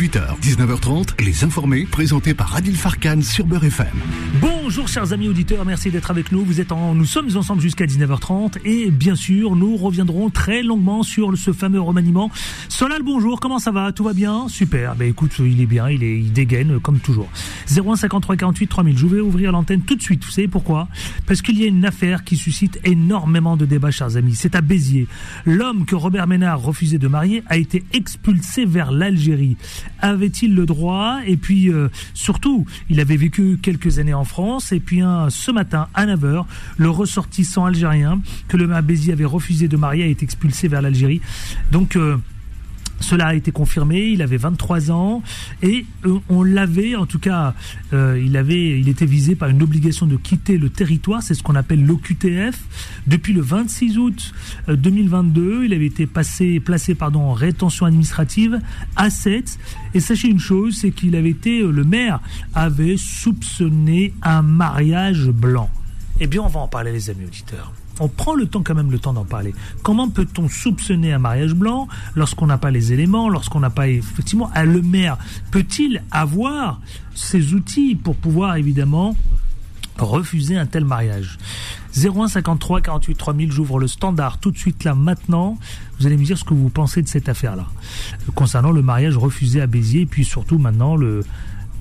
18h, 19h30, les informés, présentés par Adil Farkan sur Beurre FM. Bonjour chers amis auditeurs, merci d'être avec nous. Vous êtes en, nous sommes ensemble jusqu'à 19h30 et bien sûr, nous reviendrons très longuement sur ce fameux remaniement. Solal, bonjour, comment ça va? Tout va bien? Super. Ben écoute, il est bien, il est il dégaine comme toujours. 0153 48 3000. Je vais ouvrir l'antenne tout de suite. Vous savez pourquoi? Parce qu'il y a une affaire qui suscite énormément de débats, chers amis. C'est à Béziers. L'homme que Robert Ménard refusait de marier a été expulsé vers l'Algérie. Avait-il le droit? Et puis euh, surtout, il avait vécu quelques années en France. Et puis ce matin, à 9h, le ressortissant algérien que le maire Béziers avait refusé de marier a été expulsé vers l'Algérie. Donc euh, cela a été confirmé, il avait 23 ans et euh, on l'avait, en tout cas, euh, il avait, il était visé par une obligation de quitter le territoire, c'est ce qu'on appelle l'OQTF. Depuis le 26 août 2022, euh, il avait été passé, placé pardon, en rétention administrative à 7. Et sachez une chose, c'est qu'il avait été, le maire avait soupçonné un mariage blanc. Eh bien, on va en parler, les amis auditeurs on prend le temps quand même le temps d'en parler. Comment peut-on soupçonner un mariage blanc lorsqu'on n'a pas les éléments, lorsqu'on n'a pas effectivement le maire? Peut-il avoir ces outils pour pouvoir évidemment refuser un tel mariage? 01 53 48 3000, j'ouvre le standard tout de suite là maintenant. Vous allez me dire ce que vous pensez de cette affaire-là concernant le mariage refusé à Béziers et puis surtout maintenant le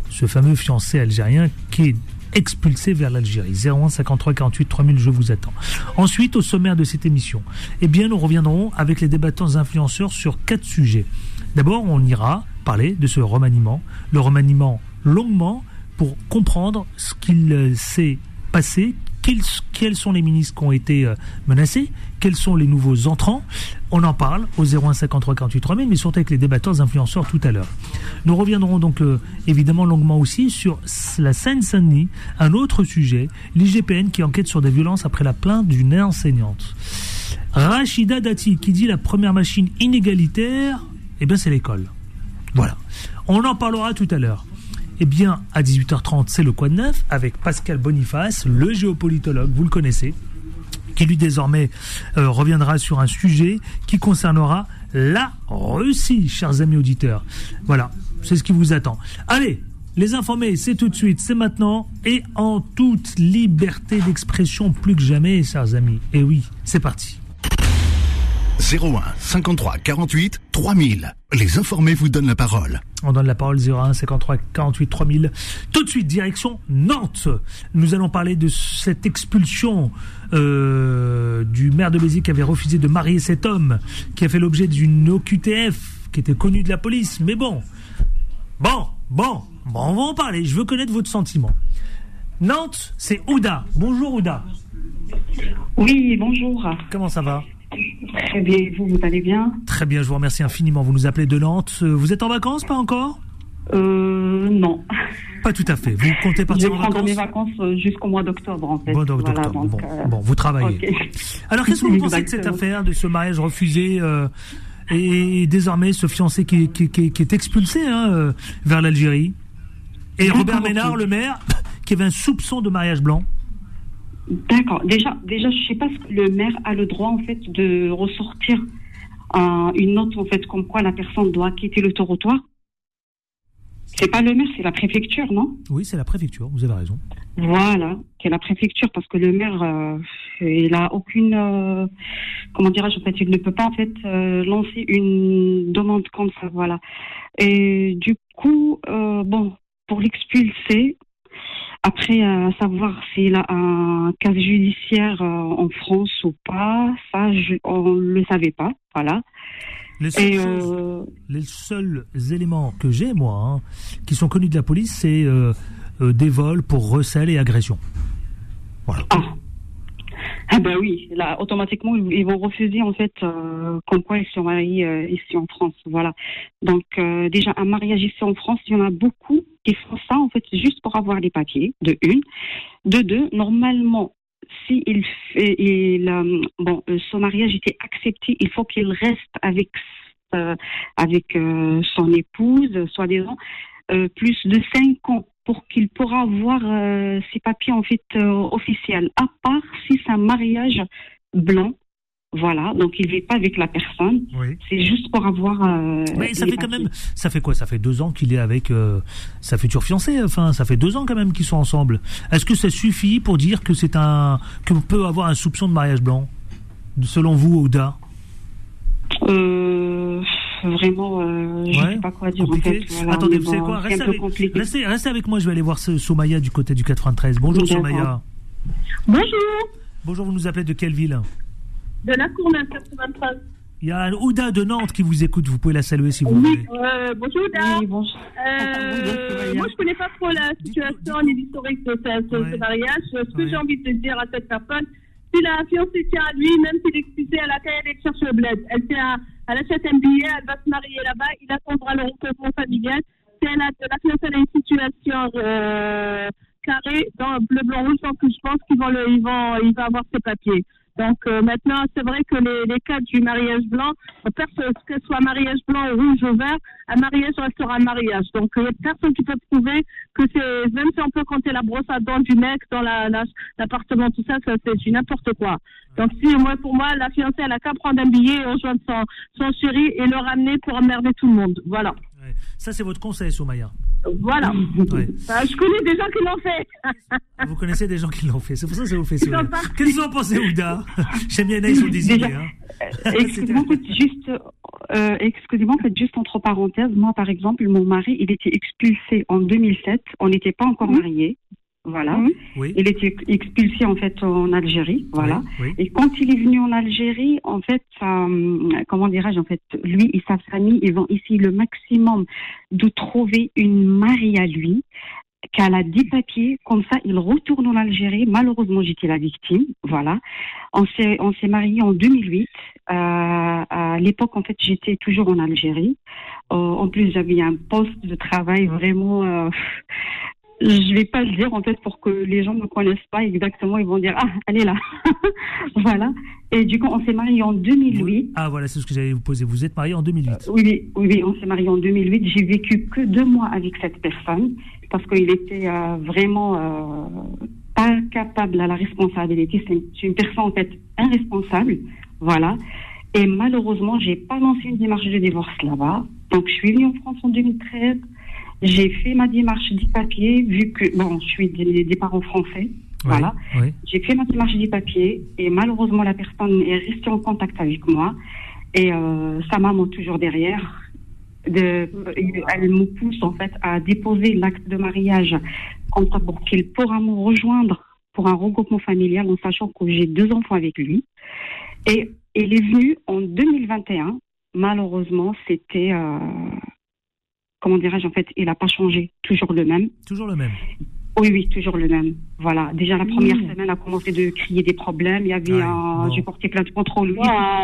ce fameux fiancé algérien qui est expulsé vers l'Algérie. 01 53 48 3000, je vous attends. Ensuite, au sommaire de cette émission, eh bien, nous reviendrons avec les débattants influenceurs sur quatre sujets. D'abord, on ira parler de ce remaniement, le remaniement longuement pour comprendre ce qu'il s'est passé, quels, sont les ministres qui ont été euh, menacés, quels sont les nouveaux entrants? On en parle au 01 53 48 3000, mais surtout avec les débatteurs influenceurs tout à l'heure. Nous reviendrons donc euh, évidemment longuement aussi sur la Seine-Saint-Denis, un autre sujet, l'IGPN qui enquête sur des violences après la plainte d'une enseignante. Rachida Dati qui dit la première machine inégalitaire, eh bien c'est l'école. Voilà. On en parlera tout à l'heure. Eh bien, à 18h30, c'est le Quoi de Neuf avec Pascal Boniface, le géopolitologue, vous le connaissez, qui lui désormais euh, reviendra sur un sujet qui concernera la Russie, chers amis auditeurs. Voilà, c'est ce qui vous attend. Allez, les informés, c'est tout de suite, c'est maintenant et en toute liberté d'expression plus que jamais, chers amis. Et oui, c'est parti. 01 53 48 3000. Les informés vous donnent la parole. On donne la parole 01 53 48 3000. Tout de suite, direction Nantes. Nous allons parler de cette expulsion euh, du maire de Béziers qui avait refusé de marier cet homme, qui a fait l'objet d'une OQTF, qui était connue de la police. Mais bon, bon, bon, bon, on va en parler. Je veux connaître votre sentiment. Nantes, c'est Ouda. Bonjour Ouda. Oui, bonjour. Comment ça va? Très bien, vous, vous allez bien Très bien, je vous remercie infiniment. Vous nous appelez de Nantes. Euh, vous êtes en vacances, pas encore euh, non. Pas tout à fait. Vous comptez partir en vacances Je mes vacances euh, jusqu'au mois d'octobre, en fait. Bon, bon, vous travaillez. Alors, qu'est-ce que vous pensez de cette affaire, de ce mariage refusé et, désormais ce fiancé qui, est expulsé hein, vers l'Algérie? Et Robert Ménard, le maire, qui avait un soupçon de mariage blanc D'accord. Déjà, déjà, je sais pas si le maire a le droit en fait de ressortir une note en fait comme quoi la personne doit quitter le territoire. C'est pas le maire, c'est la préfecture, non? Oui, c'est la préfecture. Vous avez raison. Voilà, c'est la préfecture parce que le maire, euh, il a aucune, euh, comment dirais-je en fait, il ne peut pas en fait euh, lancer une demande comme ça, voilà. Et du coup, bon, pour l'expulser, après, à savoir s'il a un cas judiciaire euh, en France ou pas, ça, on ne le savait pas. Voilà. Les seuls, les seuls éléments que j'ai, moi, hein, qui sont connus de la police, c'est euh, euh, des vols pour recel et agression. Voilà. Ah. Ah ben oui, là automatiquement ils vont refuser en fait euh, comme quoi ils sont mariés euh, ici en France, voilà. Donc euh, déjà un mariage ici en France, il y en a beaucoup qui font ça en fait juste pour avoir les papiers, de une, de deux. Normalement, si il fait, il, bon, son mariage était accepté, il faut qu'il reste avec avec son épouse, soi-disant, plus de cinq ans pour qu'il pourra avoir euh, ses papiers en fait euh, officiels, à part si c'est un mariage blanc Voilà, donc il vit pas avec la personne. Oui. C'est juste pour avoir. euh, Mais ça fait quand même, ça fait quoi? Ça fait deux ans qu'il est avec euh, sa future fiancée. Enfin, ça fait deux ans quand même qu'ils sont ensemble. Est-ce que ça suffit pour dire que c'est un, qu'on peut avoir un soupçon de mariage blanc, selon vous, Ouda? Euh, vraiment, euh, je Ouais, sais pas quoi dire compliqué. en fait. Voilà, Attendez, vous savez quoi restez avec, restez, restez avec moi. Je vais aller voir ce- Soumaya du côté du 93. Bonjour D'accord. Soumaya. Bonjour, Bonjour, vous nous appelez de quelle ville? De la Courneuve 93. Il y a Ouda de Nantes qui vous écoute. Vous pouvez la saluer si vous Oui, voulez. euh, bonjour, Dan. Oui, bon. Euh, moi, je connais pas trop la situation ni l'historique de ce, ce- Ouais. ce mariage. Ce que Ouais. j'ai envie de dire à cette personne, si la fiancée tient à lui, même s'il est expulsé, elle a qu'à aller chercher le bled. Elle, à- elle achète un billet, elle va se marier là-bas, il attendra le regroupement familial. Si elle a, la fiancée elle a une situation euh, carrée, dans bleu, blanc, rouge, donc je pense qu'ils vont le, ils vont, il va avoir ses papiers. Donc euh, maintenant, c'est vrai que les, les cas du mariage blanc, personne, que ce soit mariage blanc, rouge ou vert, un mariage restera un mariage. Donc il n'y a personne qui peut prouver que c'est, même si on peut compter la brosse à dents du mec dans la, la- l'appartement, tout ça, ça c'est du n'importe quoi. Donc si moi, pour moi, la fiancée, elle a qu'à prendre un billet et rejoindre son, son chéri et le ramener pour emmerder tout le monde. Voilà. Ça, c'est votre conseil, Soumaya. Voilà. Ouais. Euh, je connais des gens qui l'ont fait. Vous connaissez des gens qui l'ont fait. C'est pour ça que ça vous fait sourire. Qu'est-ce que vous en pensez, Ouda? J'aime bien Anaïs. Euh, Excusez-moi, juste, euh, excusez-moi, en fait, juste entre parenthèses, moi, par exemple, mon mari, il était expulsé en 2007. On n'était pas encore Mhm. mariés. Voilà. Mhm. Oui. Il était expulsé, en fait, en Algérie. Voilà. Oui. oui. Et quand il est venu en Algérie, en fait, euh, comment dirais-je, en fait, lui et sa famille, ils ont essayé le maximum de trouver une mariée à lui, qu'elle a des papiers, comme ça, il retourne en Algérie. Malheureusement, j'étais la victime, voilà. On s'est, on s'est mariés en 2008. Euh, à l'époque, en fait, j'étais toujours en Algérie. Euh, en plus, j'avais un poste de travail vraiment. Euh, je vais pas le dire en fait pour que les gens ne me connaissent pas exactement. Ils vont dire ah elle est là, voilà. Et du coup, on s'est mariés en 2008. Ah, voilà, c'est ce que j'allais vous poser. Vous êtes marié en 2008. Oui, oui, oui, oui, on s'est mariés en 2008. J'ai vécu que deux mois avec cette personne parce qu'il était euh, vraiment euh, pas capable à la responsabilité. C'est une, c'est une personne en fait irresponsable, voilà. Et malheureusement, j'ai pas lancé une démarche de divorce là-bas. Donc, je suis venue en France en 2013. J'ai fait ma démarche du papier, vu que bon, je suis des, des parents français, voilà. Oui. J'ai fait ma démarche du papier et malheureusement la personne est restée en contact avec moi et euh, sa maman toujours derrière. De, elle me pousse en fait à déposer l'acte de mariage ça pour qu'il pourra me rejoindre pour un regroupement familial en sachant que j'ai deux enfants avec lui. Et il est venu en 2021. Malheureusement, c'était euh, comment dirais-je en fait, il n'a pas changé, toujours le même. Toujours le même. Oui, oui, toujours le même. Voilà. Déjà, la première semaine a commencé de crier des problèmes. Il y avait Ouais, un. bon. J'ai porté plainte contre lui.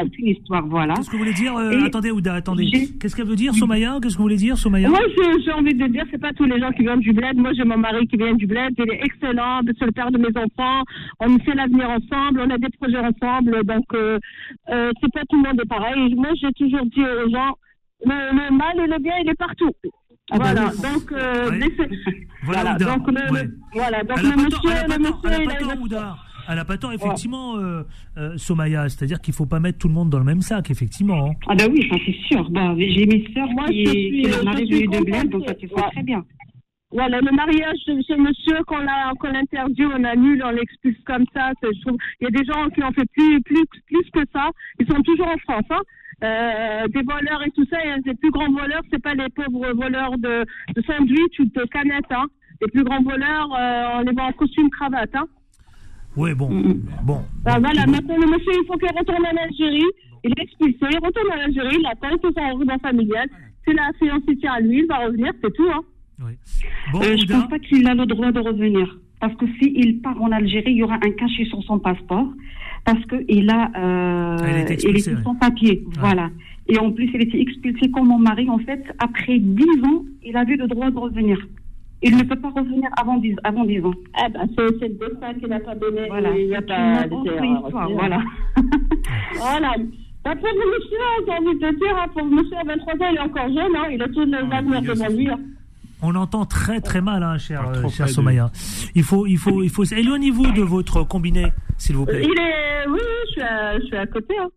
Toute une histoire, voilà. Qu'est-ce que vous voulez dire euh, Attendez, Ouda, attendez. Qu'est-ce qu'elle veut dire, Somaya? Qu'est-ce que vous voulez dire, Somaya? Moi, j'ai envie de dire, c'est pas tous les gens qui viennent du bled. Moi, j'ai mon mari qui vient du bled. Il est excellent. C'est le père de mes enfants. On fait l'avenir ensemble. On a des projets ensemble. Donc, euh, euh, c'est pas tout le monde est pareil. Moi, j'ai toujours dit aux gens, le, le mal et le bien, il est partout. Ah bah voilà. oui. Donc, euh, Ouais. Voilà. Donc, le, Ouais. le- voilà. Donc, le monsieur, tort, elle a pas le monsieur, il a tort, une- Ouda. Elle a pas tort, effectivement, euh, euh, Somaya. C'est-à-dire qu'il faut pas mettre tout le monde dans le même sac, effectivement. hein. Ah, bah oui, ça c'est sûr. Bah, j'ai mes sœurs Moi, qui, je suis- qui leur je mari suis de donc ça se fait Ouais. très bien. Voilà, le mariage de ce monsieur qu'on l'a qu'on l'interdit, on annule, on l'expulse comme ça. Je trouve, il y a des gens qui ont fait plus plus plus que ça. Ils sont toujours en France, hein. Euh, des voleurs et tout ça. Et les plus grands voleurs, c'est pas les pauvres voleurs de, de sandwich ou de canettes, hein. Les plus grands voleurs, euh, on les voit en costume cravate, hein. Oui, bon. Mm, Bon. Ben Bon. voilà, maintenant le monsieur, il faut qu'il retourne en Algérie. Il est expulsé, il retourne en Algérie, il attend, il fait son regroupement familial. C'est la fiancée tient à lui, il va revenir, c'est tout, hein. Oui. Bon, Euh, je Ouda. pense pas qu'il a le droit de revenir. Parce que s'il part en Algérie, il y aura un cachet sur son passeport. Parce qu'il a, euh, Ah, il a été il expulsé, était ouais. sans papier. Voilà. Et en plus, il était expulsé comme mon mari. En fait, après 10 ans, il avait le droit de revenir. Il ne peut pas revenir avant 10, avant 10 ans. Eh ben, c'est le destin qu'il n'a pas donné. Voilà. Il n'y a pas une autre d'erreur, histoire. c'est- Voilà. Voilà. Bah, pour le monsieur, j'ai envie de dire, hein, pour le monsieur à 23 ans, il est encore jeune, hein, il a tout l'avenir il y a devant lui. hein. On entend très très mal, hein, cher, euh, cher Somaya. Il faut, il faut, il faut. Éloignez-vous de votre combiné s'il vous plaît. Il est, oui, oui, je suis à, je suis à côté. Hein.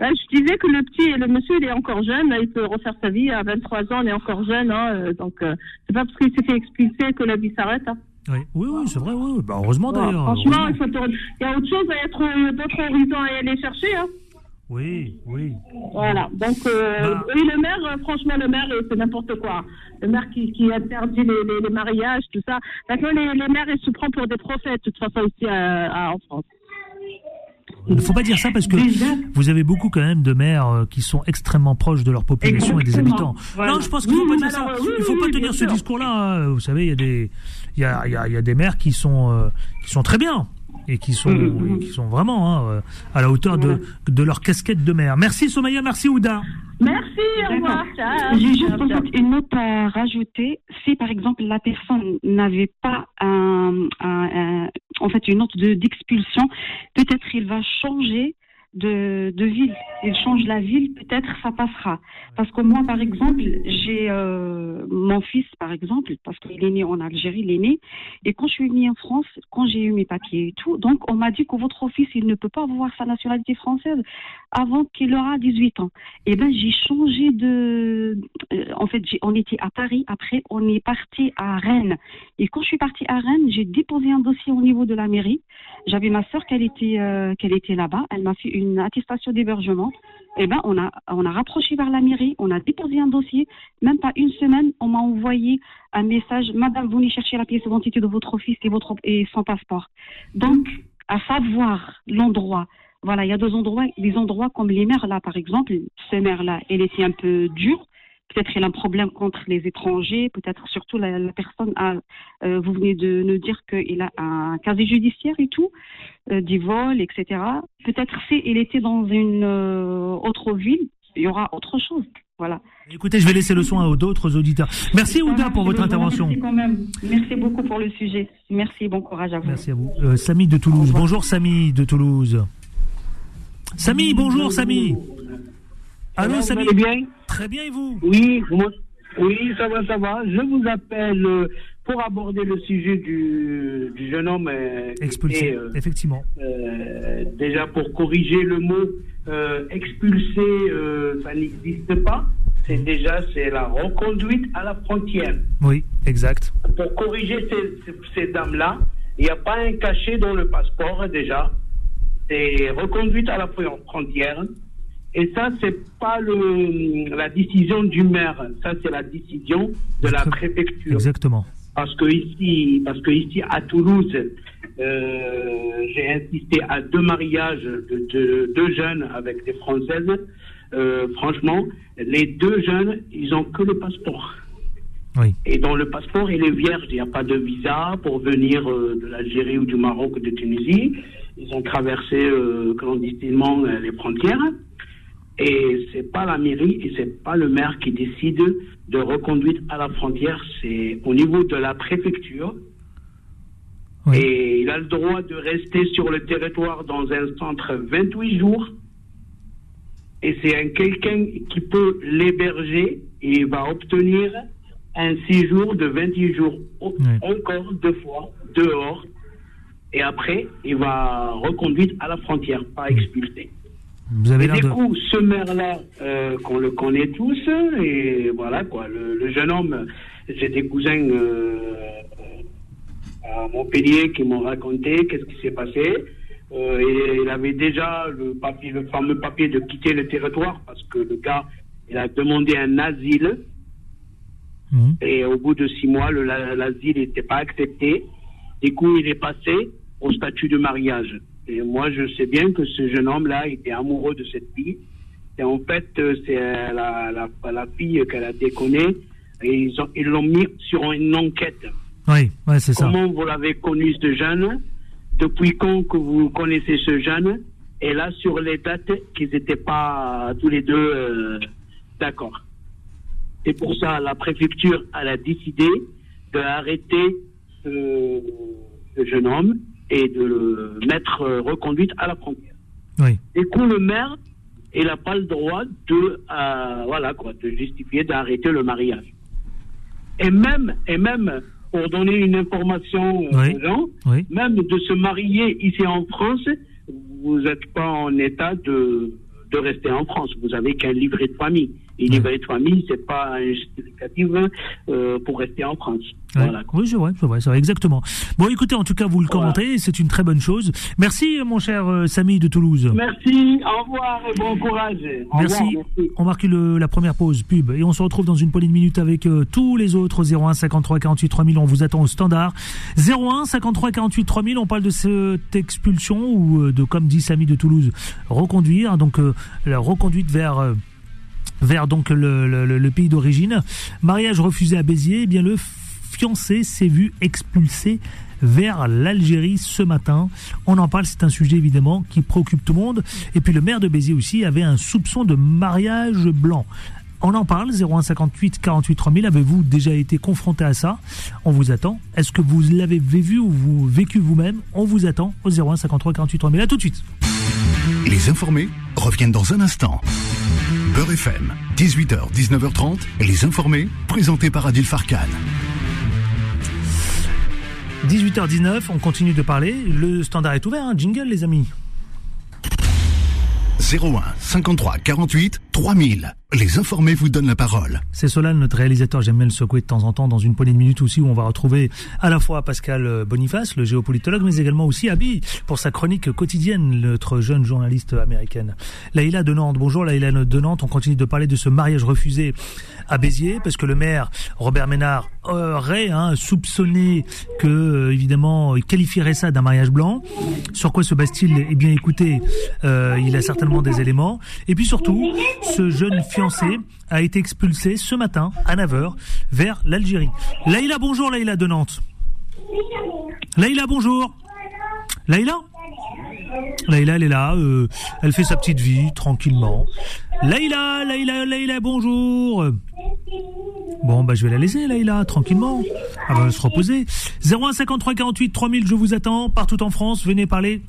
Là, je disais que le petit, le monsieur, il est encore jeune. Là, il peut refaire sa vie. À 23 ans, il est encore jeune. Hein, euh, donc, euh, c'est pas parce qu'il s'est fait expulser que la vie s'arrête. Hein. Oui, oui, oui, c'est vrai. Oui. Bah, heureusement d'ailleurs. Franchement, heureusement. il, faut te- il y a autre chose à être euh, d'autres horizons à aller chercher. Hein. Oui, oui. Voilà. Donc, euh, Bah. oui, le maire, euh, franchement, le maire, euh, c'est n'importe quoi. Le maire qui, qui interdit les, les, les mariages, tout ça. Maintenant, les, les maires, ils se prennent pour des prophètes, de toute façon, ici à- à- en France. Il ne faut pas dire ça parce que Déjà, vous avez beaucoup quand même de maires euh, qui sont extrêmement proches de leur population et des habitants. Voilà. Non, je pense qu'il ne faut Oui, pas dire ça. oui, Il ne faut oui, pas tenir ce discours-là. hein. Vous savez, il y a des, il y a, il y a- il y a des maires qui sont, euh, qui sont très bien et qui sont, Mhm. et qui sont vraiment hein, euh, à la hauteur de, de leur casquette de maire. Merci Somaya, merci Ouda. Merci, au revoir. J'ai juste en fait une note à rajouter. Si par exemple la personne n'avait pas un, un- un- en fait une note de- d'expulsion, peut-être il va changer de, ville. Il change la ville, peut-être ça passera. Parce que moi, par exemple, j'ai euh, mon fils, par exemple, parce qu'il est né en Algérie, il est né, et quand je suis venue en France, quand j'ai eu mes papiers et tout, donc on m'a dit que votre fils, il ne peut pas avoir sa nationalité française avant qu'il aura 18 ans. Eh ben, j'ai changé de. euh, en fait, on était à Paris. Après, on est parti à Rennes. Et quand je suis partie à Rennes, j'ai déposé un dossier au niveau de la mairie. J'avais ma sœur qu'elle était, euh, était là-bas. Elle m'a fait une attestation d'hébergement. Eh ben, on a, on a rapproché vers la mairie. On a déposé un dossier. Même pas une semaine, on m'a envoyé un message. Madame, venez chercher la pièce d'identité de votre fils et votre et son passeport. Donc, à savoir l'endroit. Voilà, il y a deux endroits, des endroits comme les mers là, par exemple. Ce maire là, elle était un peu dure. Peut-être elle a un problème contre les étrangers. Peut-être surtout la, la personne a. euh, vous venez de nous dire qu'il a un casier judiciaire et tout, euh, des vols, etc. Peut-être si il était dans une euh, autre ville, il y aura autre chose. Voilà. Écoutez, je vais laisser le soin à d'autres auditeurs. Merci Ouda pour votre intervention. Merci quand même. Merci beaucoup pour le sujet. Merci, bon courage à vous. Merci à vous. Samy de Toulouse. Bonjour Samy de Toulouse. Samy, bonjour Samy. Allô vous Samy. allez bien? Très bien et vous? Oui, moi- oui, ça va, ça va. Je vous appelle euh, pour aborder le sujet du, du jeune homme euh, Expulsé, euh, effectivement. euh, déjà pour corriger le mot expulsé, ça n'existe pas. C'est déjà c'est la reconduite à la frontière. Oui, exact. Pour corriger ces, ces- ces dames-là, il n'y a pas un cachet dans le passeport déjà. C'est reconduite à la fron- frontière. Et ça, c'est pas le, la décision du maire. Ça, c'est la décision de la préfecture. Exactement. Parce que ici, parce que ici à Toulouse, euh, j'ai insisté à deux mariages de, de- deux jeunes avec des Françaises. Euh, franchement, les deux jeunes, ils ont que le passeport. Oui. Et dans le passeport, il est vierge. Il n'y a pas de visa pour venir euh, de l'Algérie ou du Maroc ou de Tunisie. Ils ont traversé clandestinement les frontières. Et c'est pas la mairie et c'est pas le maire qui décide de reconduite à la frontière. C'est au niveau de la préfecture. Oui. Et il a le droit de rester sur le territoire dans un centre 28 jours. Et c'est un quelqu'un qui peut l'héberger et il va obtenir un séjour de 28 jours Oui. encore deux fois dehors. Et après, il va reconduire à la frontière, pas expulsé. Vous avez Et du de. coup, ce maire-là, euh, qu'on le connaît tous, et voilà quoi, le, le jeune homme, j'ai des cousins euh, à Montpellier qui m'ont raconté qu'est-ce qui s'est passé. Euh, et il avait déjà le papier, le fameux papier de quitter le territoire parce que le gars, il a demandé un asile Mhm. et au bout de six mois, le- la- l'asile n'était pas accepté. Du coup, il est passé au statut de mariage. Et moi, je sais bien que ce jeune homme-là était amoureux de cette fille. Et en fait, euh, c'est euh, la, la, la fille qu'elle a déconné. Et ils ont- ils l'ont mis sur une enquête. Oui, ouais, c'est ça. Comment vous l'avez connu, ce jeune? Depuis quand que vous connaissez ce jeune? Et là, sur les dates, qu'ils n'étaient pas tous les deux euh, d'accord. C'est pour ça la préfecture elle a décidé d'arrêter ce, ce jeune homme et de le mettre euh, reconduite à la frontière. Oui. Du coup, le maire, il n'a pas le droit de, euh, voilà quoi, de justifier d'arrêter le mariage. Et même, et même pour donner une information Oui. aux gens. Oui. Même de se marier ici en France, vous n'êtes pas en état de, de rester en France. Vous avez qu'un livret de famille. Et Oui. livret de famille, c'est pas un justificatif euh, pour rester en France. Ouais. Voilà. Oui, c'est vrai, c'est vrai, exactement. Bon, écoutez, en tout cas, vous le Voilà. commentez, c'est une très bonne chose. Merci, mon cher euh, Samy de Toulouse. Merci, au revoir et bon courage. Au Merci. revoir, merci. On marque le- la première pause pub et on se retrouve dans une poignée de minutes avec euh, tous les autres 01 53 48 3000. On vous attend au standard 01 53 48 3000. On parle de cette expulsion ou de comme dit Samy de Toulouse reconduire donc euh, la reconduite vers vers donc le, pays d'origine. Mariage refusé à Béziers. Eh bien le fiancé s'est vu expulsé vers l'Algérie ce matin. On en parle, c'est un sujet évidemment qui préoccupe tout le monde. Et puis le maire de Béziers aussi avait un soupçon de mariage blanc. On en parle, 0158 48 3000. Avez-vous déjà été confronté à ça? On vous attend. Est-ce que vous l'avez vu ou vous vécu vous-même? On vous attend au 0153 48 3000. À tout de suite. Les informés reviennent dans un instant. Beurre FM, 18h, 19h30, les informés, présentés par Adil Farkan. 18h19, on continue de parler. Le standard est ouvert, hein. jingle les amis. 01 53 48 3000. Les informés vous donnent la parole. C'est Solal, notre réalisateur. J'aime bien le secouer de temps en temps dans une poignée de minutes aussi où on va retrouver à la fois Pascal Boniface, le géopolitologue, mais également aussi Abi pour sa chronique quotidienne, notre jeune journaliste américaine. Laïla de Nantes. Bonjour Laïla de Nantes. On continue de parler de ce mariage refusé à Béziers parce que le maire Robert Ménard aurait hein, soupçonné que, euh, évidemment, il qualifierait ça d'un mariage blanc. Sur quoi se base-t-il? Eh bien, écoutez, euh, il a certainement des éléments. Et puis surtout, ce jeune a été expulsé ce matin à 9h vers l'Algérie. Laïla, bonjour Laïla de Nantes. Laïla, bonjour. Laïla Laïla, elle est là, euh, elle fait sa petite vie tranquillement. Laïla, Laïla, Laïla, bonjour. Bon, bah je vais la laisser, Laïla, tranquillement. Elle va se reposer. 0153 48 3000, je vous attends partout en France. Venez parler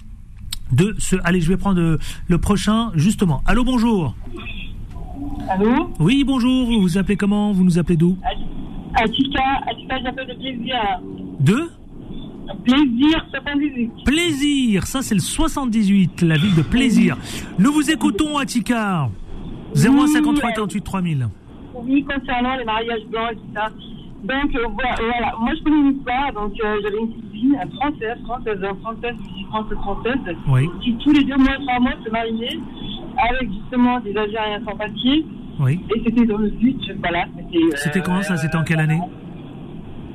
de ce. Allez, je vais prendre euh, le prochain, justement. Allô, bonjour. Allô Oui, bonjour. Vous vous appelez comment Vous nous appelez d'où Atika, Atika, j'appelle de plaisir. De Plaisir, 78. Plaisir. Ça, c'est le 78, la ville de Plaisir. Nous vous écoutons, Attica. 0153 48 3000. Oui, concernant les mariages blancs et tout ça. Donc, euh, voilà, moi je connais une histoire. Donc, euh, j'avais une cousine euh, française, française, française, dis française, française, Oui, qui tous les deux mois, trois mois se mariait avec justement des Algériens sans papier. Oui. Et c'était dans le but, voilà. C'était, euh, C'était quand ça? C'était en quelle année?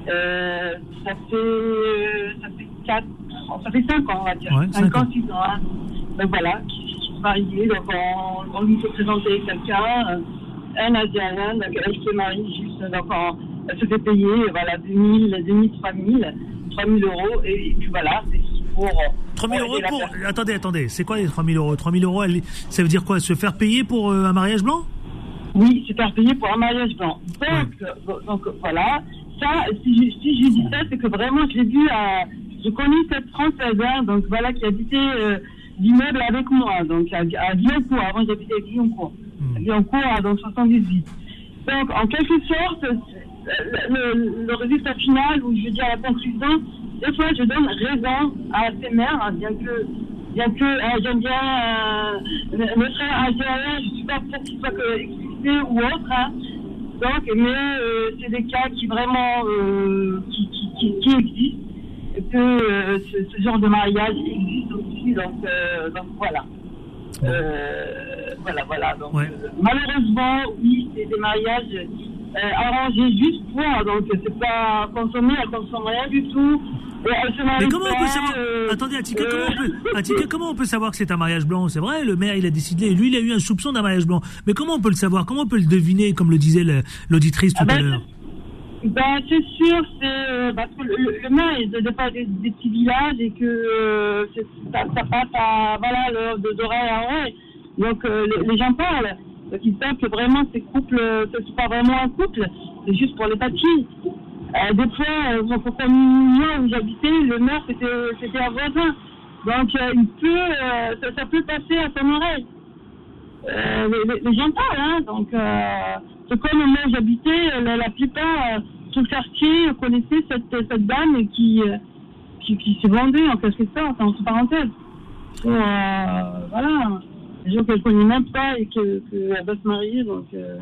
Euh, Ça fait, ça fait quatre, ça fait cinq ans, on va dire. Ouais, cinq cinq ans, six ans. Hein. Donc voilà, qui, se mariait. Donc on, on lui fait présenter quelqu'un, euh, un Algérien, donc elle se marie juste, donc on, elle se fait payer, voilà, 2000, 2000, 3000, 3000 euros, et puis voilà, c'est pour. 3000 euros pour. Attendez, attendez. C'est quoi les 3000 euros? 3000 euros, elle- ça veut dire quoi? Se faire payer pour euh, un mariage blanc? Oui, c'est payer pour un mariage blanc. Donc, euh, donc voilà, ça, si je, si je dis ça, c'est que vraiment, je l'ai vu à. Je connais cette Française, hein, donc voilà, qui habitait euh, l'immeuble avec moi, donc à, à. Avant, j'habitais à. À Guyancourt, à- dans 78. Donc, en quelque sorte, euh, le résultat final, ou je veux dire la conclusion, des fois, je donne raison à ces mères, hein, bien que, bien que euh, j'aime bien euh, le, le frère algérien, je suis pas pour qu'il soit que expulsé ou autre. hein. Donc, mais euh, c'est des cas qui vraiment euh, qui, qui, qui, existent, et que euh, ce, ce genre de mariage existe aussi. Donc, euh, donc voilà. Euh, voilà, voilà. Donc, Ouais. euh, malheureusement, oui, c'est des mariages euh, arrangés juste pour, donc c'est pas consommé, elle consomme rien du tout. Mais comment on peut savoir euh, Attendez, euh, comment on peut Attica, comment on peut savoir que c'est un mariage blanc? C'est vrai, le maire il a décidé, lui il a eu un soupçon d'un mariage blanc. Mais comment on peut le savoir? Comment on peut le deviner, comme le disait l'auditrice tout Ah à ben, l'heure? Ben, c'est sûr, c'est parce que le, le- maire il de pas des, des petits villages et que euh, ça, ça passe à voilà d'oreille à oreille. Donc euh, les, les gens parlent. Ils savent que vraiment ces couples, euh, c'est pas vraiment un couple, c'est juste pour les papiers. Euh, des fois, euh, dans millions où j'habitais, le maire c'était un voisin. Donc euh, il peut, ça, peut passer à son oreille. Les, les- gens parlent, hein, donc c'est comme moi j'habitais, la, plupart, tout quartier connaissait cette, cette dame qui, qui, qui se vendait en quelque sorte, entre parenthèses. Euh, voilà, gens qu'elle connaît même pas et qu'elle que va se marier. Donc, euh,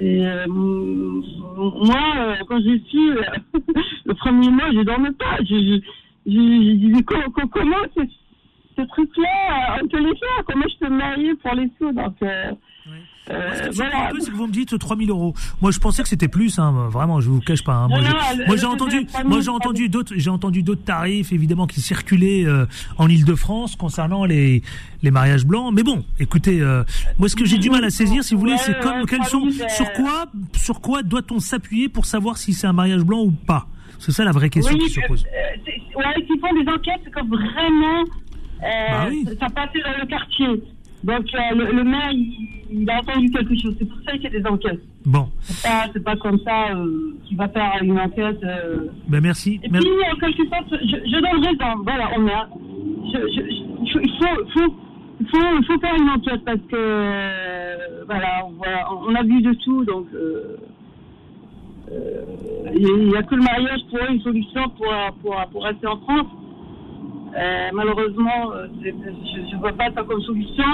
et euh, moi, euh, quand j'ai su euh, le premier mois, je dormais pas. Je, je, je, disais co- co- comment ce, truc-là, on peut les faire Comment je peux me marier pour les sous? Donc, euh, voilà. un peu, c'est que vous me dites 3000 euros. Moi, je pensais que c'était plus, hein, vraiment, je vous cache pas. hein. Moi, j'ai- entendu, 3000, moi, j'ai entendu d'autres, j'ai entendu d'autres tarifs, évidemment, qui circulaient euh, en Île-de-France concernant les les mariages blancs. Mais bon, écoutez, euh, moi, ce que j'ai du mal à saisir, si vous voulez, c'est comme quels sont, 3000, sur quoi, sur quoi doit-on s'appuyer pour savoir si c'est un mariage blanc ou pas? C'est ça la vraie question Oui, qui se euh, pose. ouais, ils font des enquêtes, comme vraiment Bah oui. ça passait dans le quartier? Donc euh, le, le maire, il, il a entendu quelque chose. C'est pour ça qu'il y a des enquêtes. Bon, C'est pas, c'est pas comme ça euh, qu'il va faire une enquête. euh. ben merci. Et Mer- puis, en quelque sorte, je, je donnerai dans, voilà. Je, je, je- il faut, faut, faut, faut faire une enquête parce que, euh, voilà, on, on a vu de tout, donc. il n'y a que le mariage pour eux, une solution pour, pour, pour rester en France. Euh, malheureusement, euh, je ne vois pas ça comme solution,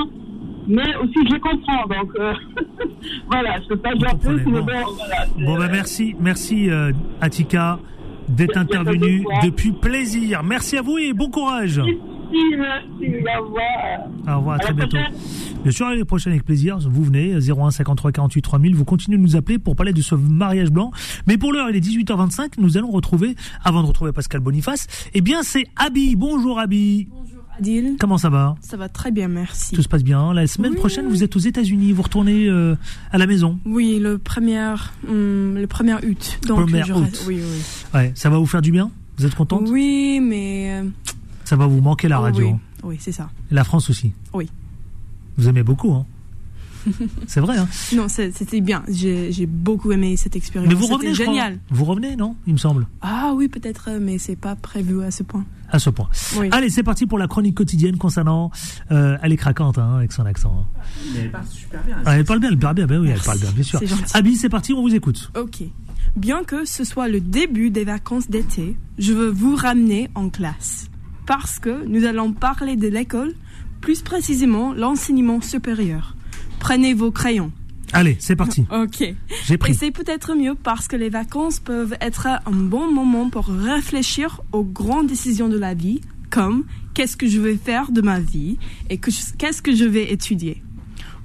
mais aussi je comprends. Donc euh, voilà, je ne peux pas dire plus, mais bon. bon, voilà. c'est- Bon ben merci, merci Atika d'être intervenu depuis plaisir. Merci à vous et bon courage. Merci, merci, au revoir. Au revoir, à À très bientôt. prochaine. Bien sûr, l'année prochaine avec plaisir. Vous venez 01 53 48 3000. Vous continuez de nous appeler pour parler de ce mariage blanc. Mais pour l'heure, il est 18h25. Nous allons retrouver, avant de retrouver Pascal Boniface, eh bien c'est Abby. Bonjour Abby. Bonjour Adil, Comment ça va? Ça va très bien, merci. Tout se passe bien. La semaine Oui. prochaine, vous êtes aux États-Unis. Vous retournez euh, à la maison. Oui, le premier, hum, le premier août. Donc Premier je août. reste- Oui, oui. Ouais, ça va vous faire du bien? Vous êtes contente? Oui, mais euh, Ça va vous manquer la oh, radio. oui, oui, c'est ça. Et La France aussi. Oui. Vous aimez beaucoup, hein? C'est vrai, hein Non, c'était bien. J'ai beaucoup aimé cette expérience. Mais vous revenez, je crois. génial. Vous revenez, non Il me semble. Ah oui, peut-être, mais c'est pas prévu à ce point. À ce point. Oui. Allez, c'est parti pour la chronique quotidienne concernant. Euh, elle est craquante hein, avec son accent. hein. Mais elle parle super bien. Ah, elle parle bien, elle parle bien, ben oui, elle Merci, parle bien, bien sûr. Abby, c'est parti, on vous écoute. Ok. Bien que ce soit le début des vacances d'été, je veux vous ramener en classe. Parce que nous allons parler de l'école, plus précisément l'enseignement supérieur. Prenez vos crayons. Allez, c'est parti. Ok. J'ai Et pris. c'est peut-être mieux parce que les vacances peuvent être un bon moment pour réfléchir aux grandes décisions de la vie, comme qu'est-ce que je vais faire de ma vie et qu'est-ce que je vais étudier.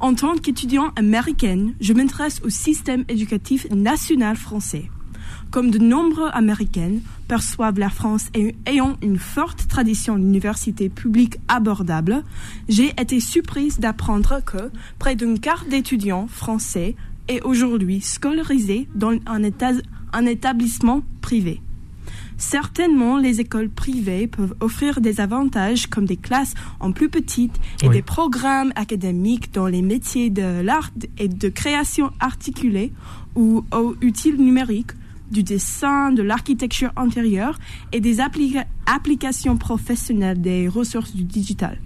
En tant qu'étudiant américaine, je m'intéresse au système éducatif national français. Comme de nombreux Américaines perçoivent la France ay- ayant une forte tradition d'université publique abordable, j'ai été surprise d'apprendre que près d'une quart d'étudiants français est aujourd'hui scolarisé dans un, état- un établissement privé. Certainement, les écoles privées peuvent offrir des avantages comme des classes en plus petites et Oui. des programmes académiques dans les métiers de l'art et de création articulée ou aux utiles numériques, du dessin, de l'architecture intérieure et des applica- applications professionnelles des ressources du digital.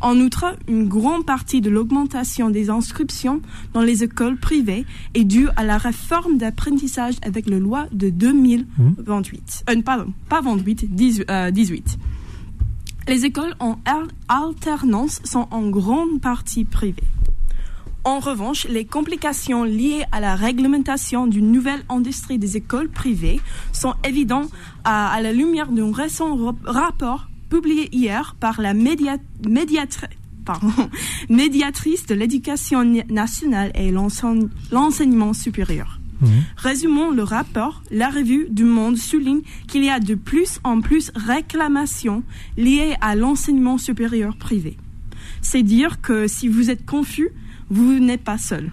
En outre, une grande partie de l'augmentation des inscriptions dans les écoles privées est due à la réforme d'apprentissage avec la loi de 2028. Euh, pardon, pas 28, 18. euh, 18. Les écoles en al- alternance sont en grande partie privées. En revanche, les complications liées à la réglementation d'une nouvelle industrie des écoles privées sont évidentes à, à la lumière d'un récent ra- rapport publié hier par la média- médiatrice de l'éducation nationale et l'enseign- l'enseignement supérieur. Résumons le rapport. La revue du Monde souligne qu'il y a de plus en plus réclamations liées à l'enseignement supérieur privé. C'est dire que si vous êtes confus, vous n'êtes pas seul.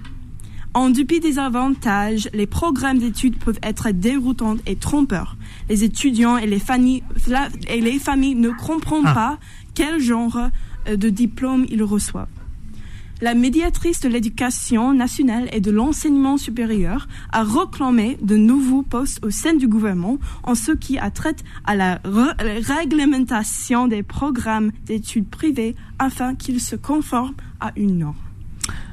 En dépit des avantages, les programmes d'études peuvent être déroutants et trompeurs. Les étudiants et les familles, et les familles ne comprennent Ah. pas quel genre euh, de diplôme ils reçoivent. La médiatrice de l'éducation nationale et de l'enseignement supérieur a réclamé de nouveaux postes au sein du gouvernement en ce qui a trait à la la réglementation des programmes d'études privées afin qu'ils se conforment à une norme.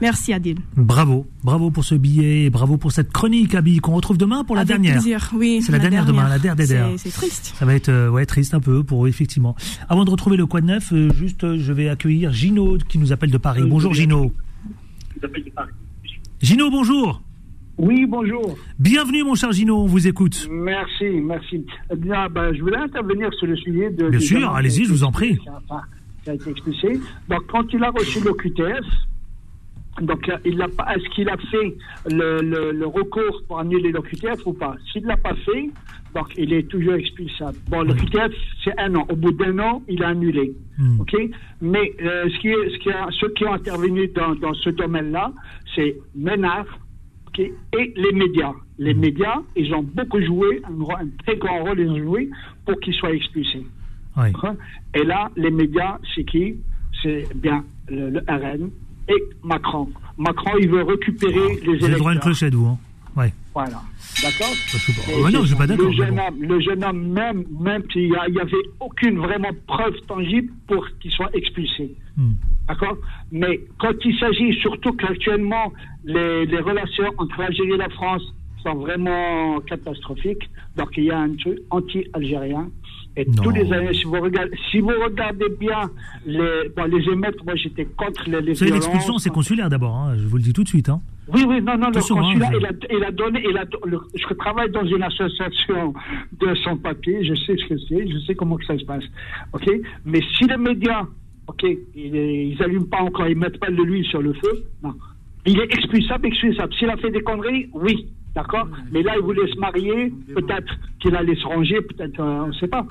Merci Adil. Bravo, bravo pour ce billet et bravo pour cette chronique, Abby, qu'on retrouve demain pour la Avec dernière. plaisir, oui. C'est la dernière demain, la dernière des C'est- triste. Ça va être euh, ouais, triste un peu pour eux, effectivement. Avant de retrouver le Quad Neuf, euh, juste euh, je vais accueillir Gino qui nous appelle de Paris. Bonjour Gino. Gino, bonjour. Oui, bonjour. Bienvenue mon cher Gino, on vous écoute. Merci, merci. Eh bien, ben, je voulais intervenir sur le sujet de. Bien sûr, allez-y, je vous en prie. enfin, qui a été expulsé. Donc, quand il a reçu le QTS, donc, euh, il est-ce qu'il a fait le, le, le recours pour annuler le QTF ou pas? S'il ne l'a pas fait, donc il est toujours expulsable. Bon, le Oui. QTF, c'est un an. Au bout d'un an, il a annulé. Hmm. OK? Mais euh, ce qui est, ce qui a, ceux qui ont intervenu dans, dans ce domaine-là, c'est Ménard OK, et les médias. Les médias, ils ont beaucoup joué, un, très grand rôle, ils ont joué pour qu'il soit expulsé. Oui. Hein? Et là, les médias, c'est qui? C'est bien le, le RN et Macron. Macron, il veut récupérer les Vous avez le droit à une électeurs. clochette, vous. Hein ouais. Voilà. D'accord Et Ouais, non, je suis pas le d'accord. mais jeune, homme, le jeune homme, même, même s'il n'y avait aucune vraiment preuve tangible pour qu'il soit expulsé. Hmm. D'accord Mais quand il s'agit, surtout qu'actuellement, les, les relations entre l'Algérie et la France sont vraiment catastrophiques, donc il y a un truc anti-algérien. Et Non. tous les années, si vous regardez, si vous regardez bien les, bon, les émeutes, moi j'étais contre les, les l'expulsion, c'est consulaire d'abord, hein, je vous le dis tout de suite. Hein. Oui, oui, non, non, le Attention, hein, consulat, je- il, a, il a donné, il a, le- je travaille dans une association de sans-papiers, je sais ce que c'est, je sais comment que ça se passe, ok? Mais si les médias, ok, ils, ils allument pas encore, ils mettent pas de l'huile sur le feu, non. Il est expulsable, expulsable. S'il a fait des conneries, oui, d'accord Mais là, il voulait se marier, peut-être qu'il allait se ranger, peut-être, euh, on ne sait pas.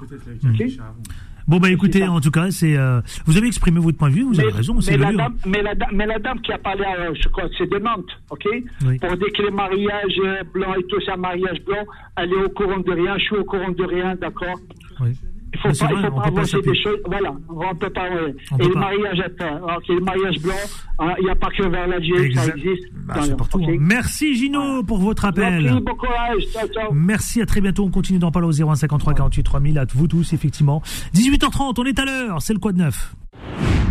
Bon, bah écoutez, en tout cas, c'est. euh, vous avez exprimé votre point de vue, vous avez raison, c'est mais, le la dame, mais, la, dame- mais la dame qui a parlé, à, je crois que c'est de Nantes, ok Oui. Pour dire que les mariages euh, blancs et tout, c'est un mariage blanc, elle est au courant de rien, je suis au courant de rien, d'accord Oui. Il faut pas, il vrai, faut on pas avancer des choses, voilà, on peut pas, ouais. On Et peut le pas. mariage, attends, ok, le mariage blanc, hein, il n'y a pas que vers l'Algérie, ça existe. Bah, hein. Merci Gino pour votre appel. Merci, bon courage, ciao, ciao. Merci, à très bientôt. On continue d'en parler au 0153 48 3000 à vous tous, effectivement. 18h30, on est à l'heure, c'est le Quad Neuf.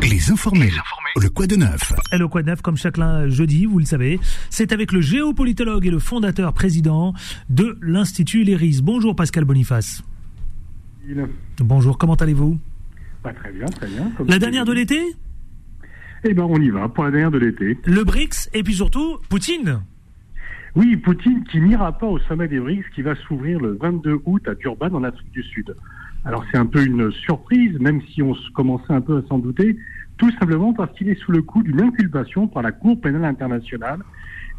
Les informés. Le quoi de neuf Et le Quad Neuf, comme chaque jeudi, vous le savez, c'est avec le géopolitologue et le fondateur président de l'Institut Léris. Bonjour Pascal Boniface. Bonjour, comment allez-vous? Pas très bien, très bien. Comme La dernière de l'été? Eh ben, on y va pour la dernière de l'été. Le BRICS et puis surtout Poutine. Oui, Poutine qui n'ira pas au sommet des BRICS qui va s'ouvrir le 22 août à Durban en Afrique du Sud. Alors c'est un peu une surprise, même si on commençait un peu à s'en douter, tout simplement parce qu'il est sous le coup d'une inculpation par la Cour pénale internationale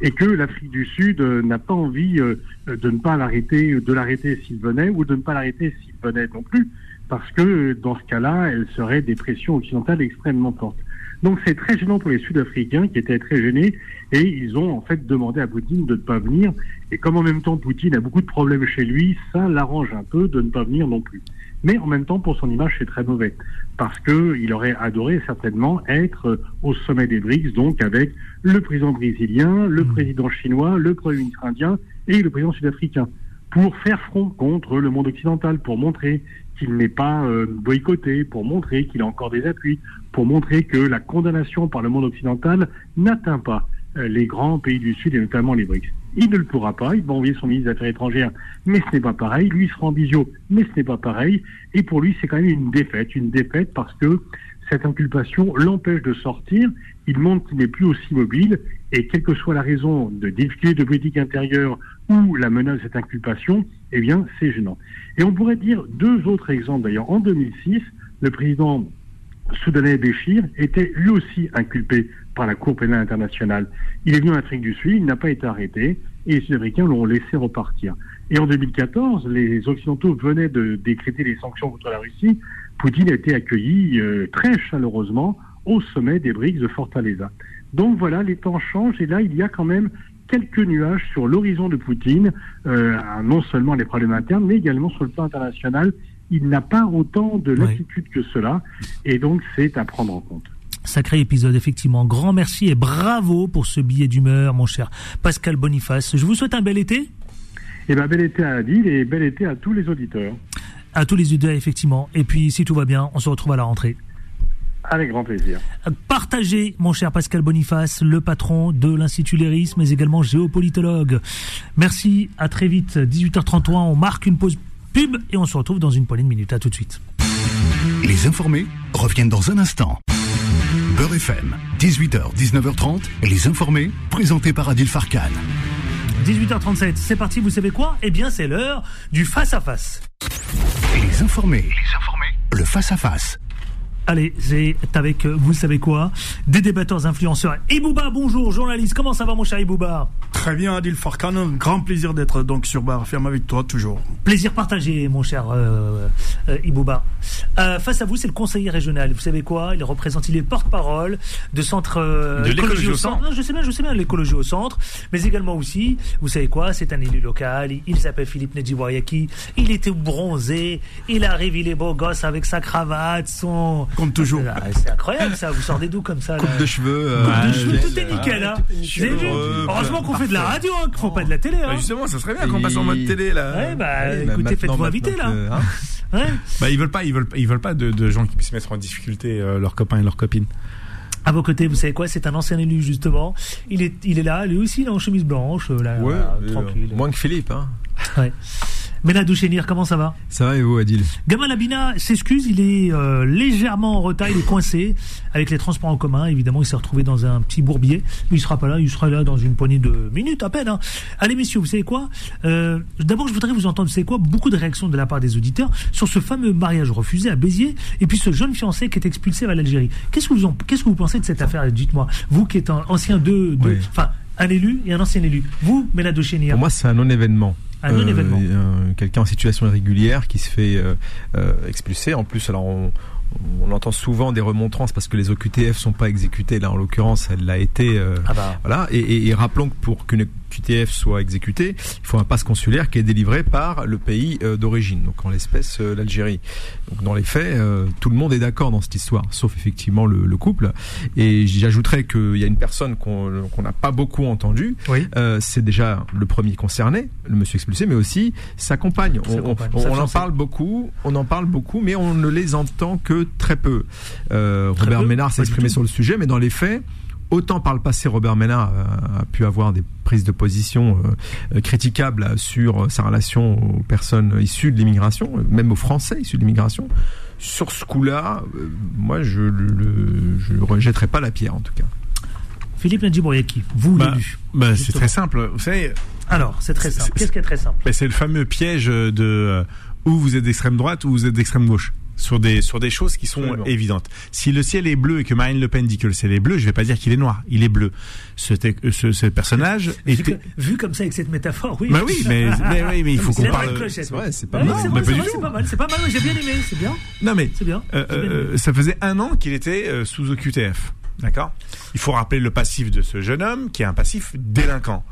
et que l'Afrique du Sud euh, n'a pas envie euh, de ne pas l'arrêter, de l'arrêter s'il venait ou de ne pas l'arrêter s'il venait non plus, parce que euh, dans ce cas-là, elle serait des pressions occidentales extrêmement fortes. Donc c'est très gênant pour les Sud-Africains qui étaient très gênés et ils ont en fait demandé à Poutine de ne pas venir. Et comme en même temps Poutine a beaucoup de problèmes chez lui, ça l'arrange un peu de ne pas venir non plus. Mais en même temps, pour son image, c'est très mauvais. Parce que il aurait adoré certainement être euh, au sommet des BRICS, donc avec le président brésilien, le président chinois, le premier ministre indien et le président sud-africain. Pour faire front contre le monde occidental, pour montrer qu'il n'est pas euh, boycotté, pour montrer qu'il a encore des appuis, pour montrer que la condamnation par le monde occidental n'atteint pas euh, les grands pays du Sud et notamment les BRICS. Il ne le pourra pas, il va envoyer son ministre des Affaires étrangères, mais ce n'est pas pareil. Lui sera en visio, mais ce n'est pas pareil. Et pour lui, c'est quand même une défaite, une défaite parce que cette inculpation l'empêche de sortir. Il montre qu'il n'est plus aussi mobile et quelle que soit la raison de difficulté de politique intérieure ou la menace de cette inculpation, eh bien, c'est gênant. Et on pourrait dire deux autres exemples d'ailleurs. En 2006, le président soudanais Béchir était lui aussi inculpé par la Cour pénale internationale. Il est venu en Afrique du Sud, il n'a pas été arrêté et les Sud-Africains l'ont laissé repartir. Et en 2014, les Occidentaux venaient de décréter les sanctions contre la Russie. Poutine a été accueilli euh, très chaleureusement au sommet des BRICS de Fortaleza. Donc voilà, les temps changent et là, il y a quand même quelques nuages sur l'horizon de Poutine, euh, non seulement les problèmes internes, mais également sur le plan international. Il n'a pas autant de Oui. latitude que cela, et donc c'est à prendre en compte. Sacré épisode, effectivement. Grand merci et bravo pour ce billet d'humeur, mon cher Pascal Boniface. Je vous souhaite un bel été. Et ben bel été à Adil et bel été à tous les auditeurs. À tous les auditeurs, effectivement. Et puis, si tout va bien, on se retrouve à la rentrée. Avec grand plaisir. Partagez, mon cher Pascal Boniface, le patron de l'Institut Léris, mais également géopolitologue. Merci, à très vite. 18h33, on marque une pause pub et on se retrouve dans une poignée de minutes. À tout de suite. Les informés reviennent dans un instant. Beurre FM, 18h, 19h30, les informés, présentés par Adil Farkan. 18h37, c'est parti, vous savez quoi? Eh bien, c'est l'heure du face-à-face. Les informés, les informés, le face-à-face. Allez, c'est avec, euh, vous savez quoi, des débatteurs influenceurs. Ibouba, bonjour, journaliste, comment ça va mon cher Ibouba? Très bien, Adil Farkan, un grand plaisir d'être donc sur Bar Ferme avec toi, toujours. Plaisir partagé, mon cher euh, euh, Ibouba. Euh, face à vous, c'est le conseiller régional. Vous savez quoi? Il représente, il est porte-parole de centre euh, De l'écologie au centre. Non, je sais bien, je sais bien, l'écologie au centre. Mais également aussi, vous savez quoi? C'est un élu local. Il, il s'appelle Philippe Nedjibouriaki. Il était bronzé. Il arrive, il est beau gosse avec sa cravate, son. Comme toujours. Ah, C'est incroyable ça. Vous sortez d'où comme ça là Coupe de cheveux. Coupe euh, de cheveux, nickel. tout est nickel. Hein. Heureusement qu'on fait de la radio, hein, qu'il faut pas de la télé. Bah, Hein. justement, ça serait bien qu'on passe en mode télé là. Ouais, bah bah, écoutez, faites-vous inviter là. hein, Ouais. Bah, ils veulent pas, ils veulent, ils veulent pas de, de gens qui puissent mettre en difficulté euh, leurs copains et leurs copines. À vos côtés, vous savez quoi? C'est un ancien élu justement. Il est, il est là, lui aussi, il est en chemise blanche, euh, là, Ouais, euh, tranquille. moins que Philippe. Hein. Ouais. Ménadou Chénir, comment ça va Ça va et vous, Adil Gamal Abina s'excuse, il est euh, légèrement en retard, il est coincé avec les transports en commun. Évidemment, il s'est retrouvé dans un petit bourbier. Mais il sera pas là, il sera là dans une poignée de minutes à peine. hein. Allez, messieurs, vous savez quoi Euh, D'abord, je voudrais vous entendre, vous savez quoi Beaucoup de réactions de la part des auditeurs sur ce fameux mariage refusé à Béziers et puis ce jeune fiancé qui est expulsé vers l'Algérie. Qu'est-ce que vous en, qu'est-ce que vous pensez de cette affaire Dites-moi, vous qui êtes un ancien de, Oui. enfin, un élu et un ancien élu. Vous, Ménado Chénier, Pour moi, c'est un non-événement. Un non-événement. euh, Quelqu'un en situation irrégulière qui se fait euh, euh, expulser. En plus, alors on, on entend souvent des remontrances parce que les OQTF sont pas exécutés. Là, en l'occurrence, elle l'a été. euh, Ah bah. Voilà. Et, et- et rappelons que pour qu'une QTF soit exécutée, il faut un passe consulaire qui est délivré par le pays euh, d'origine, donc en l'espèce euh, l'Algérie. Donc dans les faits, euh, tout le monde est d'accord dans cette histoire, sauf effectivement le, le couple. Et j'ajouterais qu'il y a une personne qu'on n'a pas beaucoup entendue. Oui. Euh, c'est déjà le premier concerné, le monsieur expulsé, mais aussi sa compagne. Sa On, compagne, on- sa on en parle beaucoup, on en parle beaucoup, mais on ne les entend que très peu. Euh, Très Robert peu Ménard s'est exprimé sur le sujet, mais dans les faits, autant par le passé, Robert Ménard euh, a pu avoir des prises de position euh, euh, critiquables sur sa relation aux personnes issues de l'immigration, même aux Français issus de l'immigration. Sur ce coup-là, moi, je ne rejetterai pas la pierre, en tout cas. Philippe Nadjibouriaki, vous Bah, l'élu. Bah, c'est très simple. Vous savez, Alors, c'est très simple. c'est- Qu'est-ce qui est très simple? bah, c'est le fameux piège de euh, où vous êtes d'extrême droite ou vous êtes d'extrême gauche. Sur des, sur des choses qui sont Absolument. évidentes. Si le ciel est bleu et que Marine Le Pen dit que le ciel est bleu, je vais pas dire qu'il est noir. Il est bleu. Ce, ce, ce personnage vu, était. que- vu comme ça avec cette métaphore, oui. Bah oui, mais, mais, oui, mais il faut qu'on parle. c'est oui. vrai, c'est pas Ouais, mal. c'est Mais vrai, pas vrai, mal, c'est pas mal, j'ai bien aimé, c'est bien, Non mais c'est bien. Euh, bien aimé. euh, ça faisait un an qu'il était euh, sous OQTF. D'accord? Il faut rappeler le passif de ce jeune homme qui est un passif délinquant.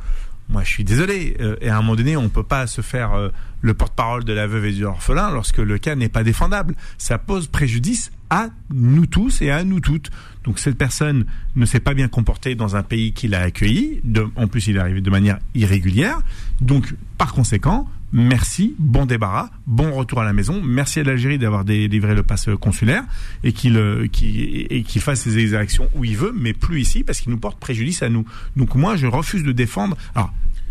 Moi, je suis désolé. euh, et à un moment donné, on peut pas se faire euh, le porte-parole de la veuve et de l'orphelin lorsque le cas n'est pas défendable. Ça pose préjudice à nous tous et à nous toutes. Donc cette personne ne s'est pas bien comportée dans un pays qui l'a accueilli. En plus, il est arrivé de manière irrégulière. Donc, par conséquent, merci, bon débarras, bon retour à la maison. Merci à l'Algérie d'avoir délivré le passe consulaire et qu'il euh, fasse ses exactions où il veut, mais plus ici parce qu'il nous porte préjudice à nous. Donc moi, je refuse de défendre.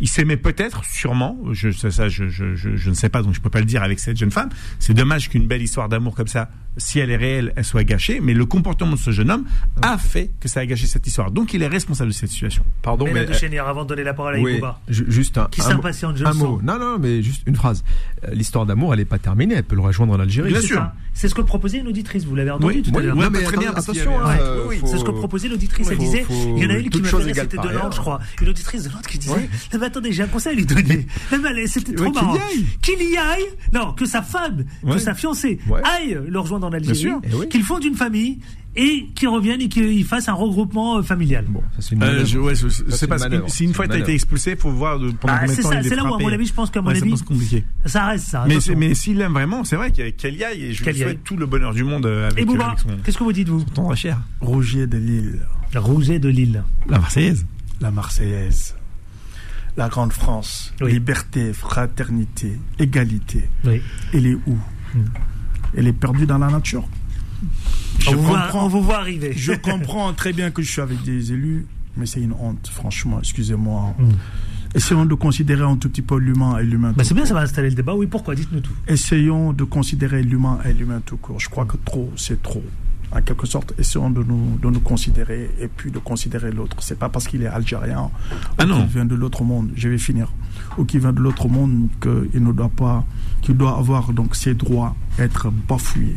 Il s'aimait peut-être, sûrement. Je, ça, ça, je, je, je, je ne sais pas, donc je peux pas le dire avec cette jeune femme. C'est dommage qu'une belle histoire d'amour comme ça, si elle est réelle, elle soit gâchée. Mais le comportement de ce jeune homme a fait que ça a gâché cette histoire. Donc il est responsable de cette situation. Pardon, Mais mais. de Chénier, avant de donner la parole à Oui, juste un, qui s'impatiente, je un le mot. sens. Non, non, mais juste une phrase. Euh, L'histoire d'amour, elle n'est pas terminée. Elle peut le rejoindre en Algérie. Bien sûr. C'est ce que proposait une auditrice, vous l'avez entendu Oui, tout à l'heure. oui. non, mais très bien, attention. avait- hein, Ouais, oui, oui, faut- C'est ce que proposait l'auditrice. Elle faut- disait, il y en a une qui m'a c'était de. Nantes, je crois. Une auditrice de Nantes qui disait, attendez, j'ai un conseil à lui donner. C'était trop Ouais, qu'il y marrant. aille. Qu'il y aille. Non, que sa femme, que sa fiancée Ouais. aille le rejoindre en Algérie. sûr. Eh oui. Qu'ils fondent une famille et qu'ils reviennent et qu'ils fassent un regroupement euh, familial. Bon, ça c'est une Euh, manœuvre. je, ouais, je, je Ça, sais c'est pas. une si- une fois tu as été expulsé, faut voir de- pendant Bah, combien de c'est temps ça, il est c'est là où, à mon avis, je pense qu'à mon Ouais, avis, compliqué. ça reste ça. Mais, s'il l'aime vraiment, c'est vrai qu'il- qu'elle y aille et je lui souhaite tout le bonheur du monde euh, avec, Et Bouba, qu'est-ce que vous dites, vous tendre cher. Rougier de Lille, Rouget de Lille. La Marseillaise. la Marseillaise, la grande France, Oui. liberté, fraternité, égalité. Oui. Elle est où? Hmm. Elle est perdue dans la nature? Je On vous voit- comprends, on vous voit arriver. je comprends très bien que je suis avec des élus, mais c'est une honte, franchement, excusez-moi. Mm. Essayons de considérer un tout petit peu l'humain et l'humain. Bah, c'est bien, ça va installer le débat. Oui, pourquoi? Dites-nous tout. Essayons de considérer l'humain et l'humain tout court. Je crois que trop, c'est trop. En quelque sorte, essayons de nous, de nous considérer et puis de considérer l'autre. C'est pas parce qu'il est algérien Ah ou qu'il vient de l'autre monde, je vais finir, ou qu'il vient de l'autre monde qu'il ne doit pas, qu'il doit avoir donc ses droits être bafoués.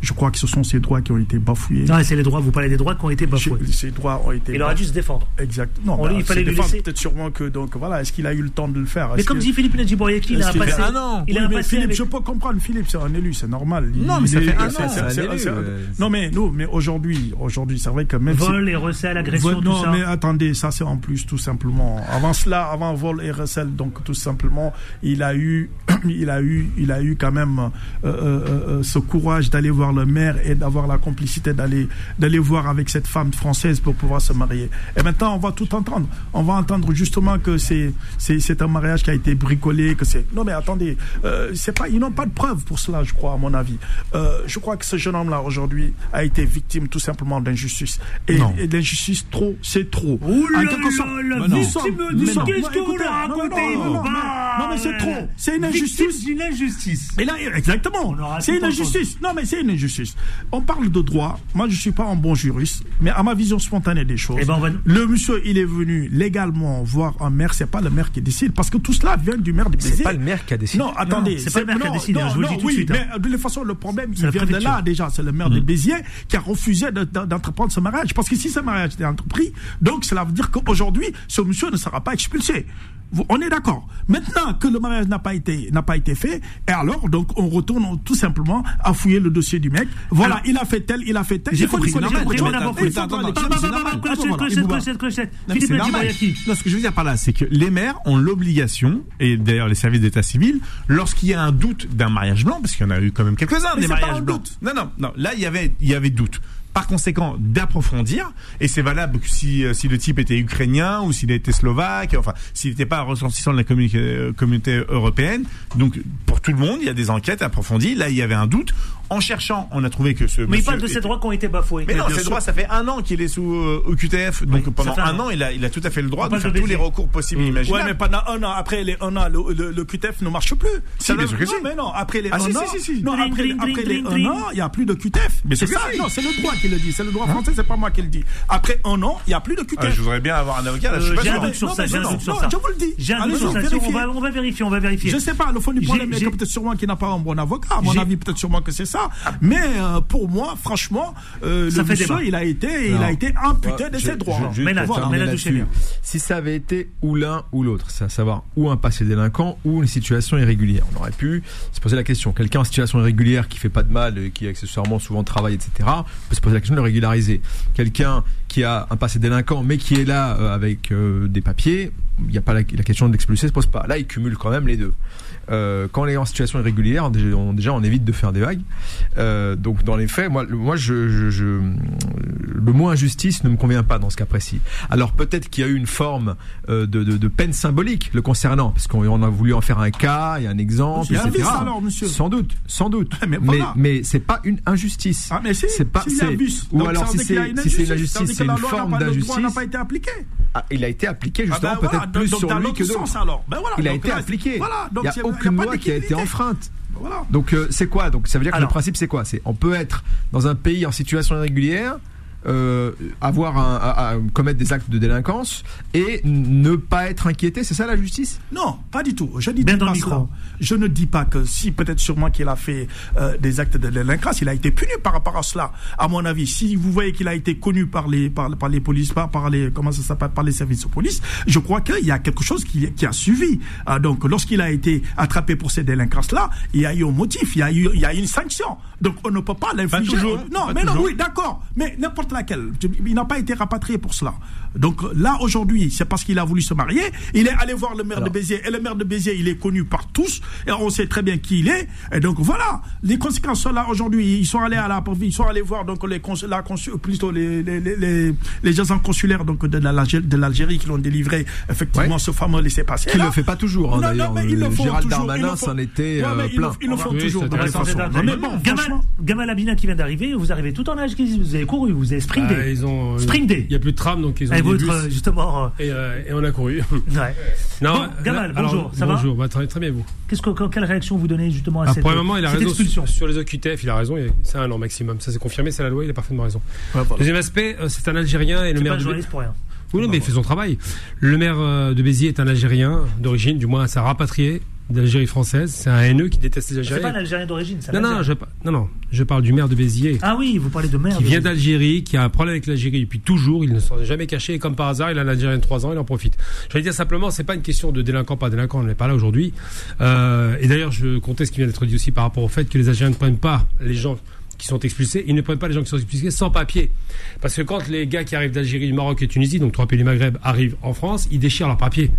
Je crois que ce sont ces droits qui ont été bafoués. Non, c'est les droits. Vous parlez des droits qui ont été bafoués. Je- Ces droits ont été Il aurait dû se défendre. Exact. Non, On- bah, il fallait lui laisser- Peut-être sûrement que donc voilà, est-ce qu'il a eu le temps de le faire? Mais comme que- dit Philippe Nadjibouriaki, il a passé. un an? Il a Oui, un mais passé Philippe, avec- je peux comprendre. Philippe, c'est un élu, c'est normal. Il- Non, mais ça fait un an. Non, mais nous, mais aujourd'hui, aujourd'hui, c'est vrai que même Vol et recel, agression, tout non, ça. mais attendez, ça c'est en plus, tout simplement. Avant cela, avant vol et recel, donc tout simplement, il a eu, il a eu, il a eu quand même euh, euh, euh, ce courage d'aller voir le maire et d'avoir la complicité d'aller, d'aller voir avec cette femme française pour pouvoir se marier. Et maintenant, on va tout entendre. On va entendre justement que c'est, c'est, c'est un mariage qui a été bricolé, que c'est. Non, mais attendez, euh, c'est pas, ils n'ont pas de preuves pour cela, je crois, à mon avis. Euh, je crois que ce jeune homme-là aujourd'hui a été victime tout simplement d'injustice. Et, l'injustice trop, c'est trop. Ouh là En quelque là, sorte- la Mais non. victime Mais du non. sang. Qu'est-ce Non, que vous écoutez, la non, non, racontez, non, non, mais- non, mais c'est trop. C'est une injustice. d'une injustice. Et là, exactement. C'est une injustice. Non, mais c'est une injustice. On parle de droit. Moi, je suis pas un bon juriste, mais à ma vision spontanée des choses, Eh ben, va- le monsieur, il est venu légalement voir un maire. C'est pas le maire qui décide, parce que tout cela vient du maire de C'est Béziers. pas le maire qui a décidé. Non, attendez. c'est pas le maire qui a non, décidé, hein, je vous le non, dis tout de oui, suite, hein. Mais de toute façon, le problème, C'est il vient de là déjà. C'est le maire de Béziers qui a refusé de- de- d'entreprendre ce mariage. Parce que si ce mariage était entrepris, donc cela veut dire qu'aujourd'hui, ce monsieur ne sera pas expulsé. On est d'accord. Maintenant que le mariage n'a pas été n'a pas été fait, et alors donc on retourne tout simplement à fouiller le dossier du mec. Voilà, Alors, il a fait tel, il a fait tel. J'ai compris. Clochette, clochette, clochette, clochette. Non, mais. Nadjibouriaki. Non, ce que je veux dire par là, c'est que les maires ont l'obligation, et d'ailleurs les services d'état civil, lorsqu'il y a un doute d'un mariage blanc, parce qu'il y en a eu quand même quelques-uns des mariages blancs. Non, non, non. Là, il y avait, il y avait doute. Par conséquent, d'approfondir, et c'est valable si, euh, si le type était ukrainien ou s'il était slovaque, enfin, s'il n'était pas ressortissant de la euh, communauté européenne. Donc, pour tout le monde, il y a des enquêtes approfondies. Là, il y avait un doute. En cherchant, on a trouvé que ce. Mais il parle de était- ces droits qui ont été bafoués. mais non, sûr. droits, ça fait un an qu'il est sous euh, OQTF. Donc Oui, pendant un un an. an, il a, il a tout à fait le droit On de faire de tous les recours possibles et imaginables. Ouais, mais pendant un an, après les un an, le, le, le QTF ne marche plus. Si, bien sûr que non, si. mais non, après les Ah, un si, an, si, si, si. non, après, dring, après dring, les dring, un an, il n'y a plus de QTF. Mais c'est c'est ça. Non, c'est le droit qui le dit. C'est le droit français, c'est pas moi qui le dis. Après un an, il n'y a plus de QTF. Ah, je voudrais bien avoir un avocat. Euh, J'ai un doute sur Non, ça. J'ai un non, doute sur non, ça. je vous le dis. J'ai un doute sur ça. On va, vérifier. On va vérifier. Je sais pas, le fond du problème est j'ai- que peut-être sûrement qu'il n'a pas un bon avocat. À mon J'ai- avis, peut-être sûrement que c'est ça. Mais euh, pour moi, franchement, euh, Ça le fait monsieur, il a été, il a été amputé Ouais, de je- ses droits. je- je- Mais là, pour voilà. terminer mais là, là-dessus, touchez bien. Si ça avait été ou l'un ou l'autre, c'est à savoir ou un passé délinquant ou une situation irrégulière. On aurait pu se poser la question. Quelqu'un en situation irrégulière qui fait pas de mal, et qui accessoirement souvent travaille, etc. On peut se poser la question de le régulariser. Quelqu'un qui a un passé délinquant mais qui est là euh, avec euh, des papiers, il n'y a pas la, la question de l'expulser se pose pas. Là, il cumule quand même les deux. Euh, quand on est en situation irrégulière, déjà on, déjà, on évite de faire des vagues. Euh, donc dans les faits, moi, le- moi, je, je, je- le mot injustice ne me convient pas dans ce cas précis. Alors peut-être qu'il y a eu une forme euh, de, de, de peine symbolique le concernant, parce qu'on on a voulu en faire un cas et un exemple, Il y a un etc. vice alors, monsieur. Sans doute, sans doute. Mais mais voilà. mais c'est pas une injustice. Ah, mais si, c'est pas abus. ou Donc, alors si c'est une si c'est une injustice. C'est une forme droit n'a d'injustice. pas été appliqué. Ah, il a été appliqué Ah justement ben voilà, peut-être plus donc, sur lui que d'autres. Ben voilà, Il a été là, appliqué. Voilà, donc il n'y a aucune loi qui a été enfreinte. Voilà. Donc euh, c'est quoi? Donc ça veut dire que Alors. le principe c'est quoi? C'est on peut être dans un pays en situation irrégulière, euh, avoir un, à, à commettre des actes de délinquance et ne pas être inquiété. C'est ça la justice? Non, pas du tout. Je dis Bien pas le micro. cela. Je ne dis pas que si peut-être sûrement qu'il a fait euh, des actes de délinquance, il a été puni par rapport à cela. À mon avis, si vous voyez qu'il a été connu par les par, par les polices, par, par les comment ça s'appelle, par les services de police, je crois qu'il y a quelque chose qui, qui a suivi. Ah, donc, lorsqu'il a été attrapé pour ces délinquances-là, il y a eu un motif, il y a eu il y a eu une sanction. Donc, on ne peut pas l'infliger. Non, pas mais non, oui, d'accord. Mais n'importe laquelle il n'a pas été rapatrié pour cela. Donc là, aujourd'hui, c'est parce qu'il a voulu se marier. Il est allé voir le maire de Béziers. Et le maire de Béziers, il est connu par tous. Et on sait très bien qui il est. Et donc voilà, les conséquences sont là aujourd'hui. Ils sont allés à la ils sont allés voir donc les cons, euh, plutôt les les, les, les agents consulaires donc de l'Algérie qui l'ont délivré effectivement ce fameux laissez passer. Qui ne le fait pas toujours. Hein, non, le euh, font Gérald toujours, Darmanin s'en était plein. Le, ils le font euh, toujours. Mais bon, Gamal, Abina qui vient d'arriver, vous arrivez tout en âge, vous avez couru, vous avez ah, euh, Spring Day. Il n'y a plus de tram, donc ils ont eh, et votre, bus. justement. Euh, euh, et, on a couru. Ouais. Non, bon, Gamal, bonjour. Ça bonjour, va bah, très, très, bien, vous. Qu'est-ce que, quelle réaction vous donnez justement à ah, cette, premièrement, il a raison, sur, les OQTF, il a raison, c'est un an maximum. Ça, c'est confirmé, c'est la loi, il a parfaitement raison. Deuxième aspect, c'est un Algérien et le maire. Pas de journaliste pour rien. Oui, mais il fait son travail. Le maire de Béziers est un Algérien d'origine, du moins, ça rapatrié d'Algérie française. C'est un haineux qui déteste les Algériens. C'est pas d'origine, non, non, je, non, je parle du maire de Béziers. Ah oui, vous parlez de maire. Qui vient d'Algérie, qui a un problème avec l'Algérie depuis toujours, il ne s'en est jamais caché, et comme par hasard, il a un Algérien de 3 ans, il en profite. Je vais dire simplement, c'est pas une question de délinquant, pas délinquant, on n'est pas là aujourd'hui. Euh, et d'ailleurs, je comptais ce qui vient d'être dit aussi par rapport au fait que les Algériens ne prennent pas les gens qui sont expulsés, ils ne prennent pas les gens qui sont expulsés sans papier. Parce que quand les gars qui arrivent d'Algérie, du Maroc et Tunisie, donc trois pays du Maghreb, arrivent en France, ils déchirent leurs papiers.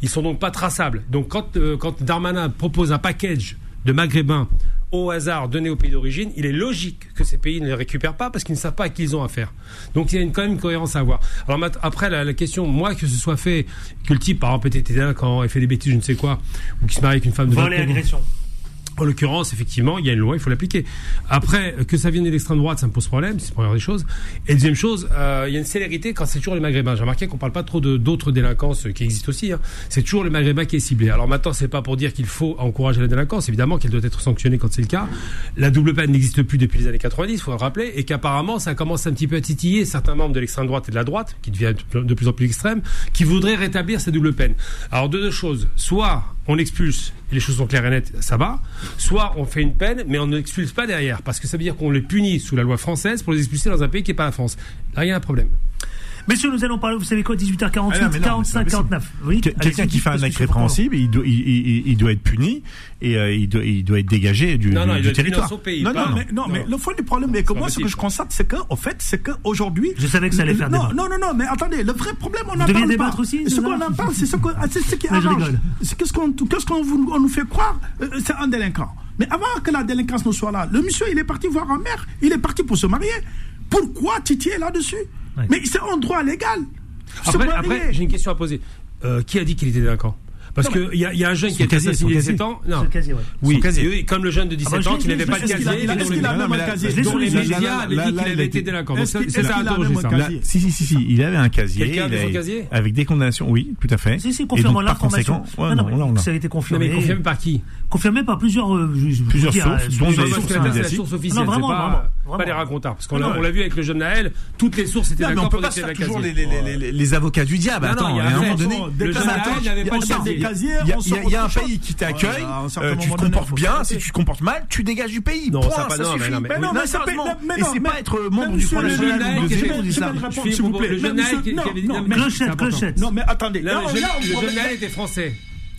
Ils sont donc pas traçables. Donc quand, euh, Darmanin propose un package de Maghrébins au hasard donné aux pays d'origine, il est logique que ces pays ne les récupèrent pas parce qu'ils ne savent pas à qui ils ont affaire. Donc il y a quand même une cohérence à avoir. Alors après, la, question, moi, que ce soit fait, que le type, par exemple, quand il fait des bêtises, je ne sais quoi, ou qui se marie avec une femme de... Vol et agression. En l'occurrence, effectivement, il y a une loi, il faut l'appliquer. Après, que ça vienne de l'extrême droite, ça me pose problème, c'est la première des choses. Et deuxième chose, euh, il y a une célérité quand c'est toujours les Maghrébins. J'ai remarqué qu'on ne parle pas trop d'autres délinquances qui existent aussi. Hein. C'est toujours le Maghrébin qui est ciblé. Alors maintenant, c'est pas pour dire qu'il faut encourager la délinquance. Évidemment qu'elle doit être sanctionnée quand c'est le cas. La double peine n'existe plus depuis les années 90, il faut le rappeler, et qu'apparemment, ça commence un petit peu à titiller certains membres de l'extrême droite et de la droite, qui devient de plus en plus extrême, qui voudraient rétablir cette double peine. Alors deux, deux choses. Soit on expulse les choses sont claires et nettes, ça va. Soit on fait une peine, mais on ne l'expulse pas derrière, parce que ça veut dire qu'on les punit sous la loi française pour les expulser dans un pays qui n'est pas la France. Là, il y a un problème. Messieurs, nous allons parler, vous savez quoi, 18h48, ah non, non, 45, 49. Oui, Quelqu'un qui fait un acte répréhensible, il doit, il, doit, être puni et euh, il, doit, il doit être dégagé du, non, du, territoire. Pays, non, non, mais, non, mais le fond du problème, mais que moi, ce que je constate, c'est qu'au fait, c'est qu'aujourd'hui. Je savais que ça allait faire débat. Non, non, non, mais attendez, le vrai problème, on en parle. débattre aussi Ce qu'on en parle, c'est ce, ce qui arrange. Qu'est-ce qu'on nous fait croire euh, euh, C'est un délinquant. Mais avant que la délinquance ne soit là, le monsieur, il est parti voir un maire, il est parti pour se marier. Pourquoi titiller là-dessus? Mais c'est en droit légal. J'ai une question à poser. Euh, qui a dit qu'il était délinquant? Parce qu'il y, y, a un jeune qui a été assassiné à 17 ans. Non. Casier, ouais. Oui. oui. Comme le jeune de 17 ah, bah, ans qui n'avait pas le casier. Est-ce qu'il a un casier? Dont les médias avaient dit qu'il avait été délinquant. C'est ça, interrogé ça. Si, si, si. Il avait un casier. Avec des condamnations. Oui, tout à fait. Si, si, confirmant l'information. Ça a été confirmé. Mais confirmé par qui? Confirmé par plusieurs euh, sources. Euh, plusieurs sources, dont des sources officielles. Pas les racontards. Parce qu'on l'a vu avec le jeune Naël, toutes les sources étaient d'accord pour décrire la toujours les avocats du diable. Attends, à un moment donné. Le jeune Naël n'avait pas le casier. Il y, a un pays qui t'accueille, euh, tu te comportes bien. Si tu te comportes mal, tu dégages du pays. Non, ça, ça non, suffit. Mais, mais, non, mais, mais, mais c'est pas être membre du Front National. S'il vous plaît, le jeune qui avait Non. Le jeune était français.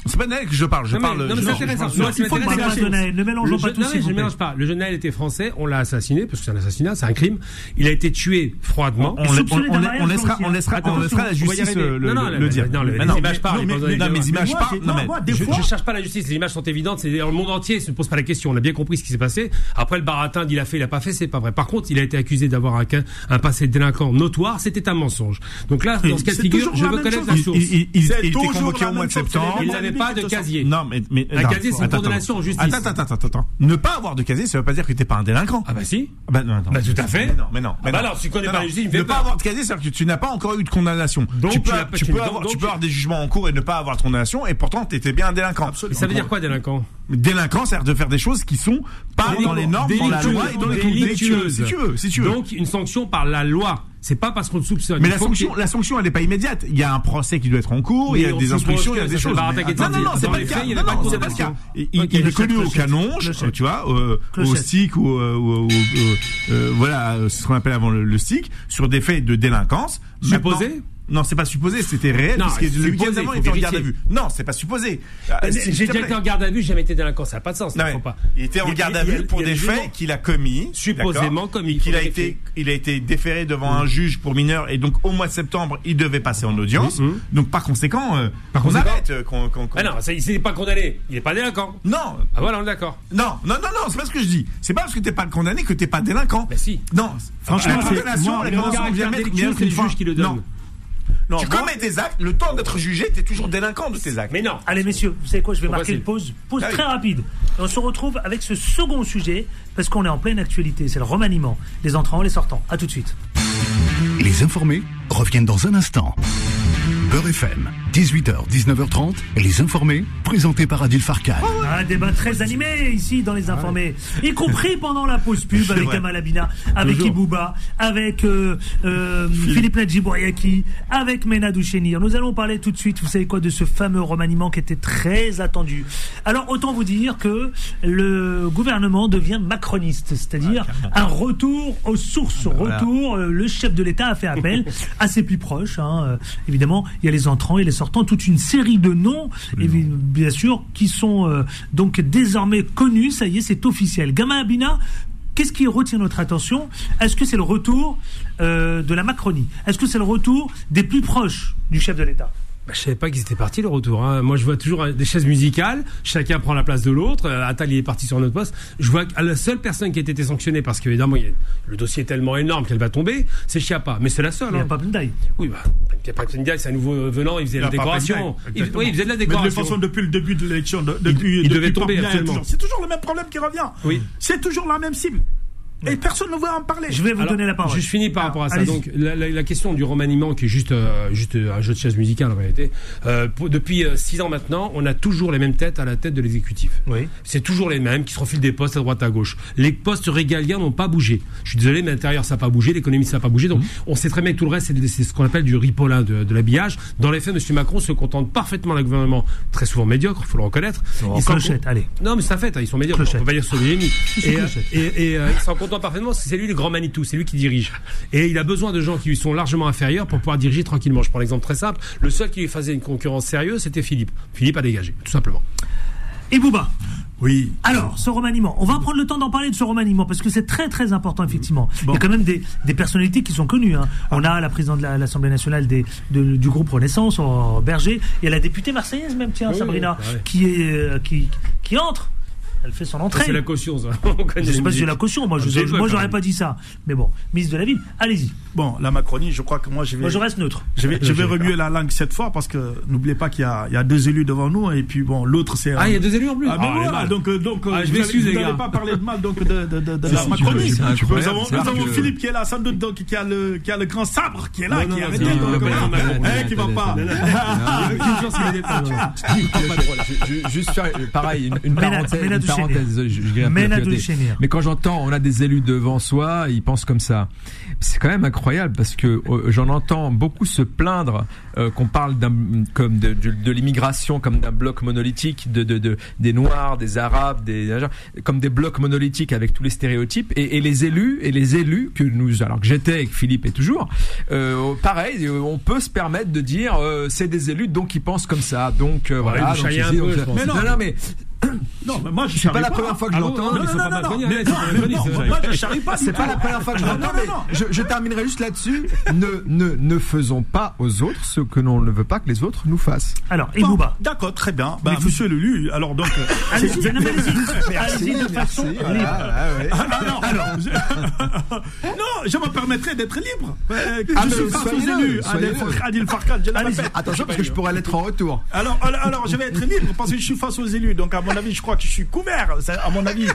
C'est pas de Naël que je parle, je non, mais, parle. Non, mais c'est intéressant. Ne mélangeons pas tout. Non, je ne mélange pas. Le jeune Naël était français, on l'a assassiné, parce que c'est un assassinat, c'est un crime. Il a été tué froidement. On, laissera, on laissera, on laissera la justice le, dire. Non, les images parlent. Non, mes images parlent. Non, mais je cherche pas la justice. Les images sont évidentes. C'est le monde entier ne se pose pas la question. On a bien compris ce qui s'est passé. Après, le baratin, il a fait, il a pas fait, c'est pas vrai. Par contre, il a été accusé d'avoir un passé délinquant notoire. C'était un mensonge. Donc là, dans ce cas de figure, je veux connaître la source. Il était convoqué au mois de septembre pas de casier. Non, mais, mais un casier, c'est une condamnation en justice. Attends, attends, attends, attends. Ne pas avoir de casier, ça ne veut pas dire que t'es pas un délinquant. Ah bah si. Ah, bah non, non. Bah tout à fait. Non, mais non. Ah, mais bah non. alors, si tu connais non, pas la justice, ne pas avoir de casier, c'est-à-dire que tu n'as pas encore eu de condamnation. Donc, tu peux, avoir, des jugements en cours et ne pas avoir de condamnation, et pourtant t'étais bien un délinquant. Absolument. Ça veut dire quoi délinquant Délinquant, c'est-à-dire de faire des choses qui sont pas dans les normes, dans la loi et dans les si tu veux. Si tu veux. Donc une sanction par la loi. C'est pas parce qu'on soupçonne. Mais la sanction, la sanction, elle n'est pas immédiate. Il y a un procès qui doit être en cours, il y a des instructions, il y a des choses. Non, non, non, c'est pas, pas le cas. Il est connu au canon, tu vois, euh, au stick ou euh, euh, voilà, ce qu'on appelle avant le stick, sur des faits de délinquance. Supposé non, c'est pas supposé, c'était réel, Non, parce que le week-end d'avant, il était en garde à vue. Non, c'est pas supposé. Ah, J'ai déjà été en garde à vue, j'ai jamais été délinquant, ça n'a pas de sens. Non, mais pas. Il était en garde à vue pour des faits qu'il a commis. Supposément commis, qu'il a été, il a été déféré devant un juge pour mineur et donc au mois de septembre, il devait passer en audience. Donc par conséquent, euh, Par on conséquent- arrête. euh, Ah non, il s'est pas condamné, il est pas délinquant. Non. Ah voilà, on est d'accord. Non, non, non, non, c'est pas ce que je dis. C'est pas parce que t'es pas condamné que t'es pas délinquant. Mais si. Non, Franchement, la c'est- condamnation, la condamnation c'est le juge qui le donne. Non. Tu moi- commets des actes, le temps d'être jugé, t'es toujours délinquant de tes actes. Mais non. Allez messieurs, vous savez quoi, je vais marquer une pause, pause Ah très rapide. Et on se retrouve avec ce second sujet, parce qu'on est en pleine actualité, c'est le remaniement, les entrants, les sortants. À tout de suite. Les informés reviennent dans un instant. Beurre FM, 18h, 19h30, les informés, présentés par Adil Farkan. Un débat très animé ici dans les informés, y compris pendant la pause pub avec vrai. Kamal Abina, avec Toujours. Ibouba, avec euh, euh, Philippe Nadjibouriaki, avec Mena Douchenir. Nous allons parler tout de suite, vous savez quoi, de ce fameux remaniement qui était très attendu. Alors autant vous dire que le gouvernement devient macroniste, c'est-à-dire un retour aux sources, retour. euh, le chef de l'État a fait appel à ses plus proches. hein, évidemment, il y a les entrants et les sortants, toute une série de noms, et bi- bien sûr, qui sont euh, donc désormais connus. Ça y est, c'est officiel. Gama Abina. Qu'est-ce qui retient notre attention? Est-ce que c'est le retour euh, de la Macronie? Est-ce que c'est le retour des plus proches du chef de l'État? Bah, je savais pas qu'ils étaient partis le retour. hein. Moi, je vois toujours des chaises musicales. Chacun prend la place de l'autre. Euh, Attal il est parti sur notre poste. Je vois que la seule personne qui a été sanctionnée parce qu'évidemment le dossier est tellement énorme qu'elle va tomber, c'est Chiappa. Mais c'est la seule. Il n'y a hein. pas. Oui, bah, Ndiaye, c'est un nouveau venant. Il faisait Il la pas décoration. Il, oui, il faisait de la Mais de toute décoration. façon, depuis le début de l'élection, de- depuis, il depuis devait tomber, actuellement. toujours- c'est toujours le même problème qui revient. Oui. C'est toujours la même cible. Et personne ne veut en parler. Je vais vous Alors, donner la parole. Je finis par rapport à ça. Donc, la, la- la question du remaniement, qui est juste, euh, juste un jeu de chaise musicale en réalité. Euh, pour- depuis euh, six ans maintenant, on a toujours les mêmes têtes à la tête de l'exécutif. Oui. C'est toujours les mêmes qui se refilent des postes à droite à gauche. Les postes régaliens n'ont pas bougé. Je suis désolé, mais l'intérieur ça n'a pas bougé, l'économie ça n'a pas bougé. Donc, on sait très bien que tout le reste c'est ce qu'on appelle du ripolin de, de l'habillage. Dans les faits, M. Macron se contente parfaitement d'un gouvernement très souvent médiocre, il faut le reconnaître. Il s'en- Clochette, allez. non, mais c'est un fait, hein, ils sont médiocres. Clochette. On peut pas dire. Si, Et, euh, et, et, euh, il s'en contente parfaitement, c'est lui le grand Manitou, c'est lui qui dirige. Et il a besoin de gens qui lui sont largement inférieurs pour pouvoir diriger tranquillement. Je prends l'exemple très simple. Le seul qui lui faisait une concurrence sérieuse, c'était Philippe. Philippe a dégagé, tout simplement. Et Bouba Oui. Alors, ce remaniement, on va prendre le temps d'en parler de ce remaniement parce que c'est très très important effectivement. Il y a quand même des, des personnalités qui sont connues. hein. On a la présidente de la- l'Assemblée nationale des, de- du groupe Renaissance, en Berger. Il y a la députée marseillaise même, tiens, Oui, Sabrina, oui, qui est euh, qui, qui entre. Elle fait son entrée. C'est la caution, ça. Je sais pas si j'ai la caution. Moi, je, Ah, c'est moi, j'aurais pas dit ça. Mais bon, ministre de la ville, allez-y. Bon, la Macronie, je crois que moi je vais. Moi, je reste neutre. Je vais, je vais remuer la langue cette fois parce que n'oubliez pas qu'il y a, il y a deux élus devant nous et puis bon, l'autre c'est. Ah, il y a deux élus en plus Ah, mais Ah, voilà, mal. donc, euh, donc euh, Ah, je vous m'excuse, n'allez- les vous n'allez gars. pas parler de mal donc de, de, de, de Si, la si, Macronie. c'est Nous avons, c'est nous avons. Philippe qui est là, sans doute donc qui a le, qui a le grand sabre qui est là, Non, qui est arrêté, Eh, qui va pas. Juste faire pareil une, parenthèse. Parenthèse, je, je. Mais quand j'entends on a des élus devant soi, ils pensent comme ça. C'est quand même incroyable parce que euh, j'en entends beaucoup se plaindre euh, qu'on parle comme de, de, de l'immigration comme d'un bloc monolithique de, de, de des noirs, des arabes, des comme des blocs monolithiques avec tous les stéréotypes et, et les élus et les élus que nous alors que j'étais avec Philippe et toujours euh, pareil euh, on peut se permettre de dire euh, c'est des élus donc ils pensent comme ça donc euh, voilà donc, peu, donc. Mais non. non non mais Non, mais moi je c'est pas la première fois que je l'entends. non, Non, non, non, moi je charrie pas. C'est pas la première fois que je Non, l'entends, non, mais non, non. Je, terminerai juste là-dessus. Ne, ne, ne faisons pas aux autres ce que l'on ne veut pas que les autres nous fassent. Alors, et Bon, D'accord, très bien. Ben, Mais vous- monsieur l'élu, alors donc. euh, Allez-y, mais allez-y. De façon Voilà, libre. ah ouais. Ah, non, alors, je... non, je me permettrais d'être libre. Euh, Ah, je mais suis face aux élus. Adil Fark- Adil Farkan, je le Allez-y. répète. Attention parce que je pourrais l'être en retour. Alors, alors, alors, je vais être libre parce que je suis face aux élus. Donc, à mon avis, je crois que je suis couvert. À mon avis,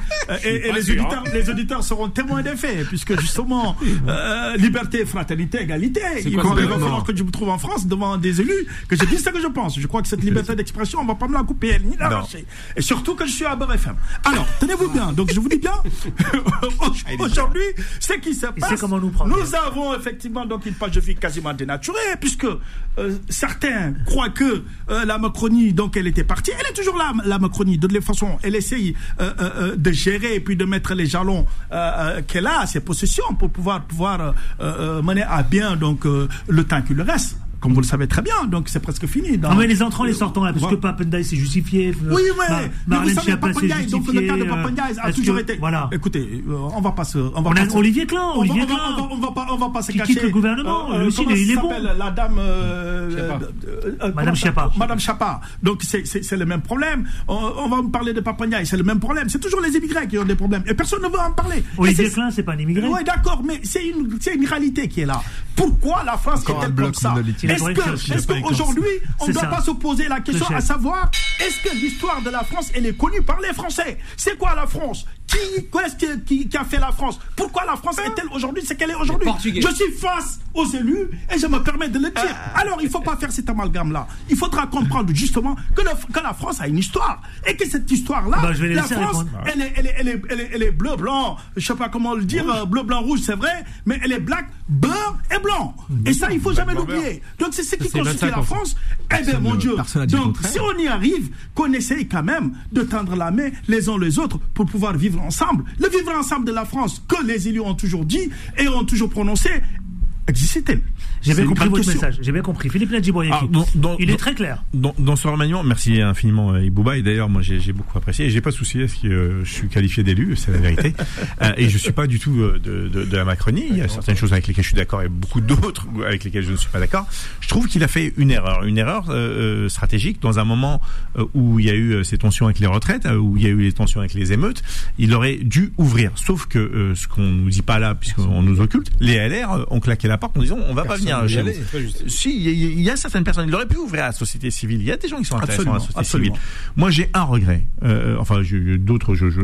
et, et les, auditeurs, les auditeurs seront témoins des faits, puisque justement, euh, liberté, fraternité, égalité. Il, va- falloir que je me trouve en France devant des élus, que je dise ce que je pense. Je crois que cette liberté d'expression, on va pas me la couper, ni l'arracher. Et surtout que je suis à Beurre FM. Alors, tenez-vous bien. Donc, je vous dis bien, aujourd'hui, ce qui se passe, comment nous prendre. nous avons effectivement donc une page de vie quasiment dénaturée, puisque euh, certains croient que euh, la Macronie, donc elle était partie. Elle est toujours là, la Macronie. De toute façon, elle essaye euh, euh, euh, de gérer et puis de mettre les jalons euh, euh, qu'elle a à ses possessions pour pouvoir pouvoir euh, euh, mener à bien donc euh, le temps qu'il reste. Comme vous le savez très bien. Donc c'est presque fini. Dans... Ah mais les entrants, les sortants là, parce que Papendaï c'est justifié. euh, Oui, Ma- mais, mais vous savez, Papendiaï, donc le cas de euh, Papendiaï a toujours que- été. Voilà. Écoutez, euh, on va pas se. On, va On a pas se- Olivier Klein, on va- Olivier on va- Klein. on va- on va pas, on va pas se Qui cacher. quitte le gouvernement, lui aussi, comment il est bon. s'appelle, La dame. euh, euh, euh, Madame Schiappa. Madame Chapa. Donc c'est le même problème. On, va me parler de Papendiaï, c'est le même problème. C'est toujours les immigrés qui ont des problèmes. Et personne ne veut en parler. Olivier Klein, c'est pas un immigré. Oui, d'accord, mais c'est une, c'est une réalité qui est là. Pourquoi la France est-elle bloc comme ça. Est-ce qu'aujourd'hui, on ne doit ça. pas se poser la question à savoir est-ce que l'histoire de la France elle est connue par les Français? C'est quoi la France? Qui, qu'est-ce qui, qui- qui a fait la France? Pourquoi la France est-elle aujourd'hui ce qu'elle est aujourd'hui? Je suis face aux élus et je me permets de le dire. Alors il ne faut pas faire cet amalgame-là. Il faudra comprendre justement que, le- que la France a une histoire et que cette histoire-là, Bah, la France, elle est, elle est, elle est, elle est, elle est bleu, blanc, je sais pas comment le dire, euh, bleu, blanc, rouge, c'est vrai, mais elle est black, beurre et blanc. Et ça, il faut jamais l'oublier. Donc c'est ce qui constitue 25 la. France. Eh bien, mon ne- Dieu. Donc, si on y arrive, qu'on essaye quand même de tendre la main les uns les autres pour pouvoir vivre ensemble. Le vivre ensemble de la France que les élus ont toujours dit et ont toujours prononcé, existe-t-elle J'ai bien compris votre question. message. J'ai bien compris. Philippe Nadjibouriaki. Ah, Il est très clair. Dans, dans ce remaniement, merci infiniment euh, Ibouba et d'ailleurs moi j'ai beaucoup apprécié et j'ai pas de souci à ce que euh, je suis qualifié d'élu, c'est la vérité. Euh, et je suis pas du tout de, de, de la Macronie. Il y a certaines choses avec lesquelles je suis d'accord et beaucoup d'autres avec lesquelles je ne suis pas d'accord. Je trouve qu'il a fait une erreur, une erreur euh, stratégique dans un moment où il y a eu ces tensions avec les retraites, où il y a eu les tensions avec les émeutes. Il aurait dû ouvrir. Sauf que euh, ce qu'on nous dit pas là, puisqu'on nous occulte, les LR ont claqué la porte en disant on va pas venir chez aller. vous. Si, il y, a- il y a certaines personnes. Il aurait pu ouvrir à la société civile. Il y a des gens qui sont intéressants à la société absolument. civile. Moi, j'ai un regret. Euh, enfin, d'autres, je, je,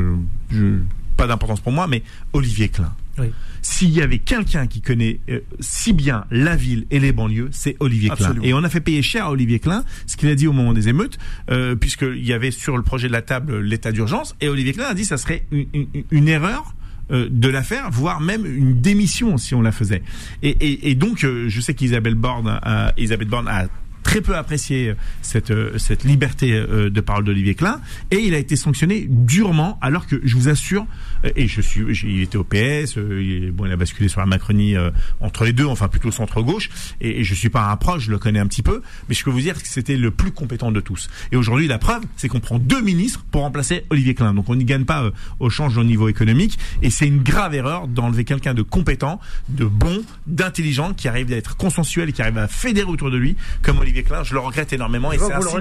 je- pas d'importance pour moi, mais Olivier Klein. Oui. S'il y avait quelqu'un qui connaît euh, si bien la ville et les banlieues, c'est Olivier Klein. Absolument. Et on a fait payer cher à Olivier Klein ce qu'il a dit au moment des émeutes, euh, puisqu'il y avait sur le projet de la table l'état d'urgence, et Olivier Klein a dit que ça serait une, une- une erreur de la faire, voire même une démission si on la faisait. Et, et, et donc, euh, je sais qu'Isabelle Borne, Elisabeth Borne a très peu apprécié cette euh, cette liberté euh, de parole d'Olivier Klein. Et il a été sanctionné durement alors que je vous assure euh, et je suis il était au PS euh, il, bon il a basculé sur la Macronie euh, entre les deux enfin plutôt centre gauche et, et je suis pas un proche je le connais un petit peu mais je peux vous dire que c'était le plus compétent de tous. Et aujourd'hui la preuve c'est qu'on prend deux ministres pour remplacer Olivier Klein. Donc on n'y gagne pas euh, au change au niveau économique. Et c'est une grave erreur d'enlever quelqu'un de compétent de bon d'intelligent qui arrive à être consensuel qui arrive à fédérer autour de lui comme Olivier Klein je le regrette énormément et Vous c'est un le signe-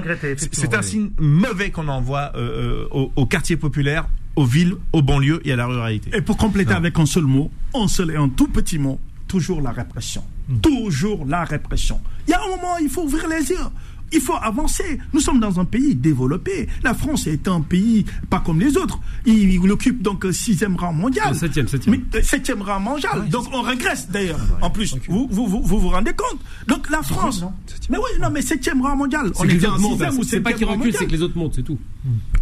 c'est un signe mauvais qu'on envoie euh, euh, aux quartiers populaires aux villes aux banlieues et à la ruralité Et pour compléter avec un seul mot, un seul et un tout petit mot, toujours la répression. Toujours la répression. Il y a un moment, il faut ouvrir les yeux. Il faut avancer. Nous sommes dans un pays développé. La France est un pays pas comme les autres. Il, il occupe donc sixième rang mondial. Septième, septième. Mais, euh, septième rang mondial. donc on régresse d'ailleurs. En plus, vous, vous, vous, vous vous rendez compte? Donc la France. Mais oui, non, mais septième rang mondial. On est autres en sixième hein. ou C'est pas qu'ils reculent, c'est que les autres montent, c'est tout.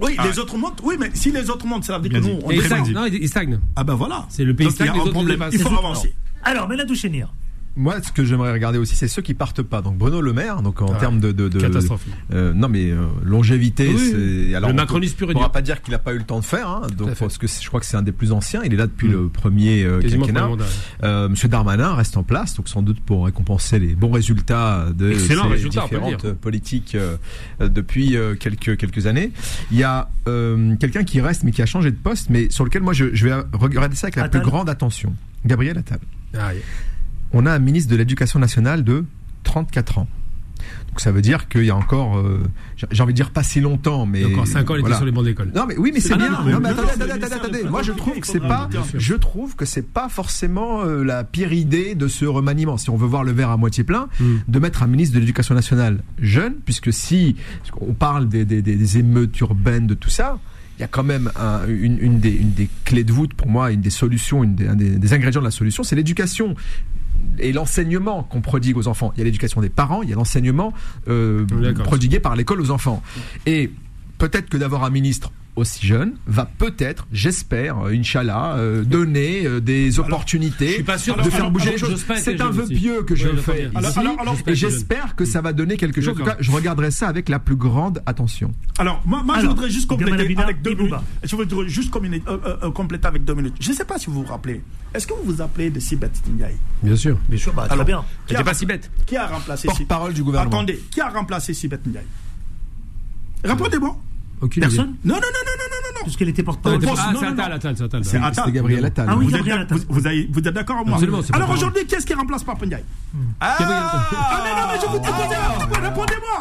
Oui, les autres montent. Oui, mais si les autres montent, ça veut dire que nous, on est stagnent. Non, ils stagnent. Ah ben voilà. C'est le pays il y a stagne, un problème. Il faut avancer. Alors, Méladou Chénir. Moi, ce que j'aimerais regarder aussi, c'est ceux qui partent pas. Donc Bruno Le Maire, donc en Ouais. termes de, de, de- Catastrophique. euh, non mais euh, longévité, Oui, c'est alors le macronisme pur et On va pas dire qu'il a pas eu le temps de faire, hein, donc parce que je crois que c'est un des plus anciens. Il est là depuis Mm. le premier euh, quinquennat. premier mandat, ouais. Euh, Monsieur Darmanin reste en place, donc sans doute pour récompenser les bons résultats de ces résultat, différentes politiques depuis euh, quelques quelques années. Il y a euh, quelqu'un qui reste mais qui a changé de poste, mais sur lequel moi je, je vais regarder ça avec la Attal. plus grande attention. Gabriel Attal. Ah, yeah. On a un ministre de l'Éducation nationale de 34 ans. Donc ça veut dire qu'il y a encore, euh, j'ai envie de dire pas si longtemps, mais encore 5 ans, il était voilà. sur les bancs d'école. Non mais oui mais c'est bien. non, mais attendez, attendez, attendez, attendez. Moi je trouve que c'est pas, je trouve que c'est pas forcément euh, la pire idée de ce remaniement. Si on veut voir le verre à moitié plein, Mm. de mettre un ministre de l'Éducation nationale jeune, puisque si on parle des, des, des- des émeutes urbaines, de tout ça. Il y a quand même un- une, une des, une des clés de voûte pour moi, une des solutions, une des, un des, des ingrédients de la solution, c'est l'éducation et l'enseignement qu'on prodigue aux enfants. Il y a l'éducation des parents, il y a l'enseignement euh, prodigué par l'école aux enfants. Et peut-être que d'avoir un ministre aussi jeune, va peut-être, j'espère, euh, Inch'Allah, euh, donner euh, des opportunités je suis pas sûr de faire bouger alors, les choses. C'est un vœu pieux que je Oui, fais ici, Alors, alors, et j'espère que ça va donner quelque chose. En tout cas, je regarderai ça avec la plus grande attention. Alors, moi, moi je voudrais juste compléter avec deux minutes. Je voudrais juste euh, euh, euh, compléter avec deux minutes. Je ne sais pas si vous vous rappelez. Est-ce que vous vous appelez de Sibeth Ndiaye? Bien sûr. Bien sûr, bah, très Alors, bien. Qui a, pas si bête. qui a remplacé Porte-parole du gouvernement. Attendez, qui a remplacé Sibeth Ndiaye? Répondez-moi. Aucune Personne idée. Non, non, non, non, non, non, non. Puisqu'elle était Ah, porte-parole. ah, non, c'est non, Attal, Attal, c'est Attal. C'est Attal. Gabriel Attal. Ah oui, Vous êtes, Gabriel Attal. vous, vous vous êtes d'accord avec moi Absolument, c'est Alors aujourd'hui, qu'est-ce qui remplace Papa Ndiaye Ah, Ah non, non, mais je vous dis, posez- répondez-moi.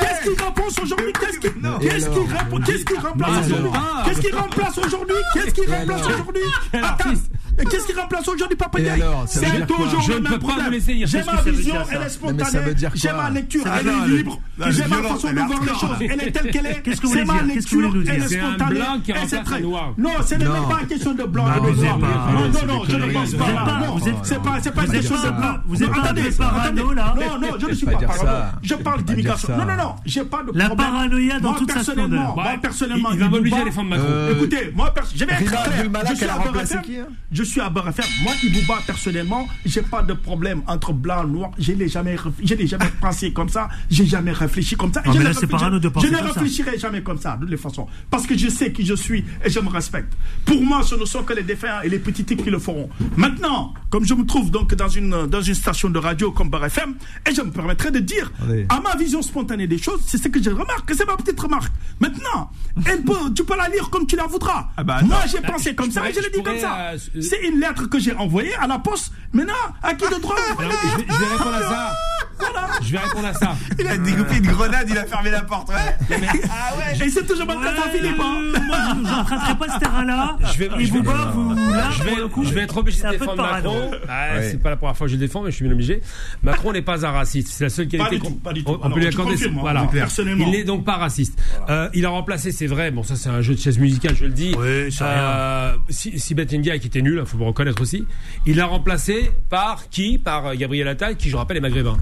Qu'est-ce qui remplace aujourd'hui? Qu'est-ce qui, qui, qui remplace Mais aujourd'hui? Qu'est-ce qui remplace aujourd'hui? Qu'est-ce qui remplace aujourd'hui? Artiste? Et qu'est-ce qui remplace aujourd'hui veut C'est toujours Je le ne même peux pas problème. J'ai ma vision, elle est spontanée. J'ai ma lecture, elle est libre. J'ai ma façon de voir les choses. Elle est telle qu'elle est. C'est ma lecture, elle est spontanée. et c'est très-. Non, ce n'est même pas une question de blanc Non, et de noir. Non, non, non, je ne pense Vous pas. êtes pas- Non, vous êtes- c'est pas, c'est pas une question de blanc. vous êtes attendez, des parano, là. Non, non, je ne suis pas parano. Je parle d'immigration. Non, non, non, j'ai pas de La paranoïa dans toute sa splendeur. moi, personnellement, il- va m'obliger à défendre Macron. Écoutez, moi, je vais être clair. Je suis suis à FM. Moi, Ibouba, personnellement, j'ai pas de problème entre blanc et noir. Je n'ai jamais, je n'ai jamais pensé comme ça. J'ai jamais réfléchi comme ça. Non, je ne là, de Je ça. réfléchirai jamais comme ça, de toute façon. Parce que je sais qui je suis et je me respecte. Pour moi, ce ne sont que les défunts et les petits types qui le feront. Maintenant, comme je me trouve donc dans une, dans une station de radio comme FM, et je me permettrai de dire, Allez. à ma vision spontanée des choses, c'est ce que je remarque, c'est ma petite remarque. Maintenant, elle peut, tu peux la lire comme tu la voudras. Ah bah, Moi, j'ai pensé comme je ça pourrais- et je l'ai dit comme ça. euh, C'est une lettre que j'ai envoyée à la poste. Maintenant, à qui de droit je, je vais répondre à ça. Je vais répondre à ça. Il a découpé une grenade, il a fermé la porte. Ouais. Ah ouais, et c'est toujours pas Ouais, ça, Philippe. hein. Moi, je n'emprunterai pas ce terrain-là. Je vais- Et je vous, vais- vous, là, Je vais, pour le coup, je vais être obligé c'est de un peu défendre. Macron. Ah, Ouais. C'est pas la première fois que je le défends, mais je suis bien obligé. Macron n'est pas un raciste. C'est la seule qualité qu'on peut lui accorder. hein, voilà. personnellement. Il n'est donc pas raciste. Euh, il a remplacé, c'est vrai. Bon, ça c'est un jeu de chaise musicale, je le dis. Oui, euh, si, Ndiaye qui était nul, il faut le reconnaître aussi. Il l'a remplacé par qui? Par euh, Gabriel Attal, qui je rappelle est maghrébin.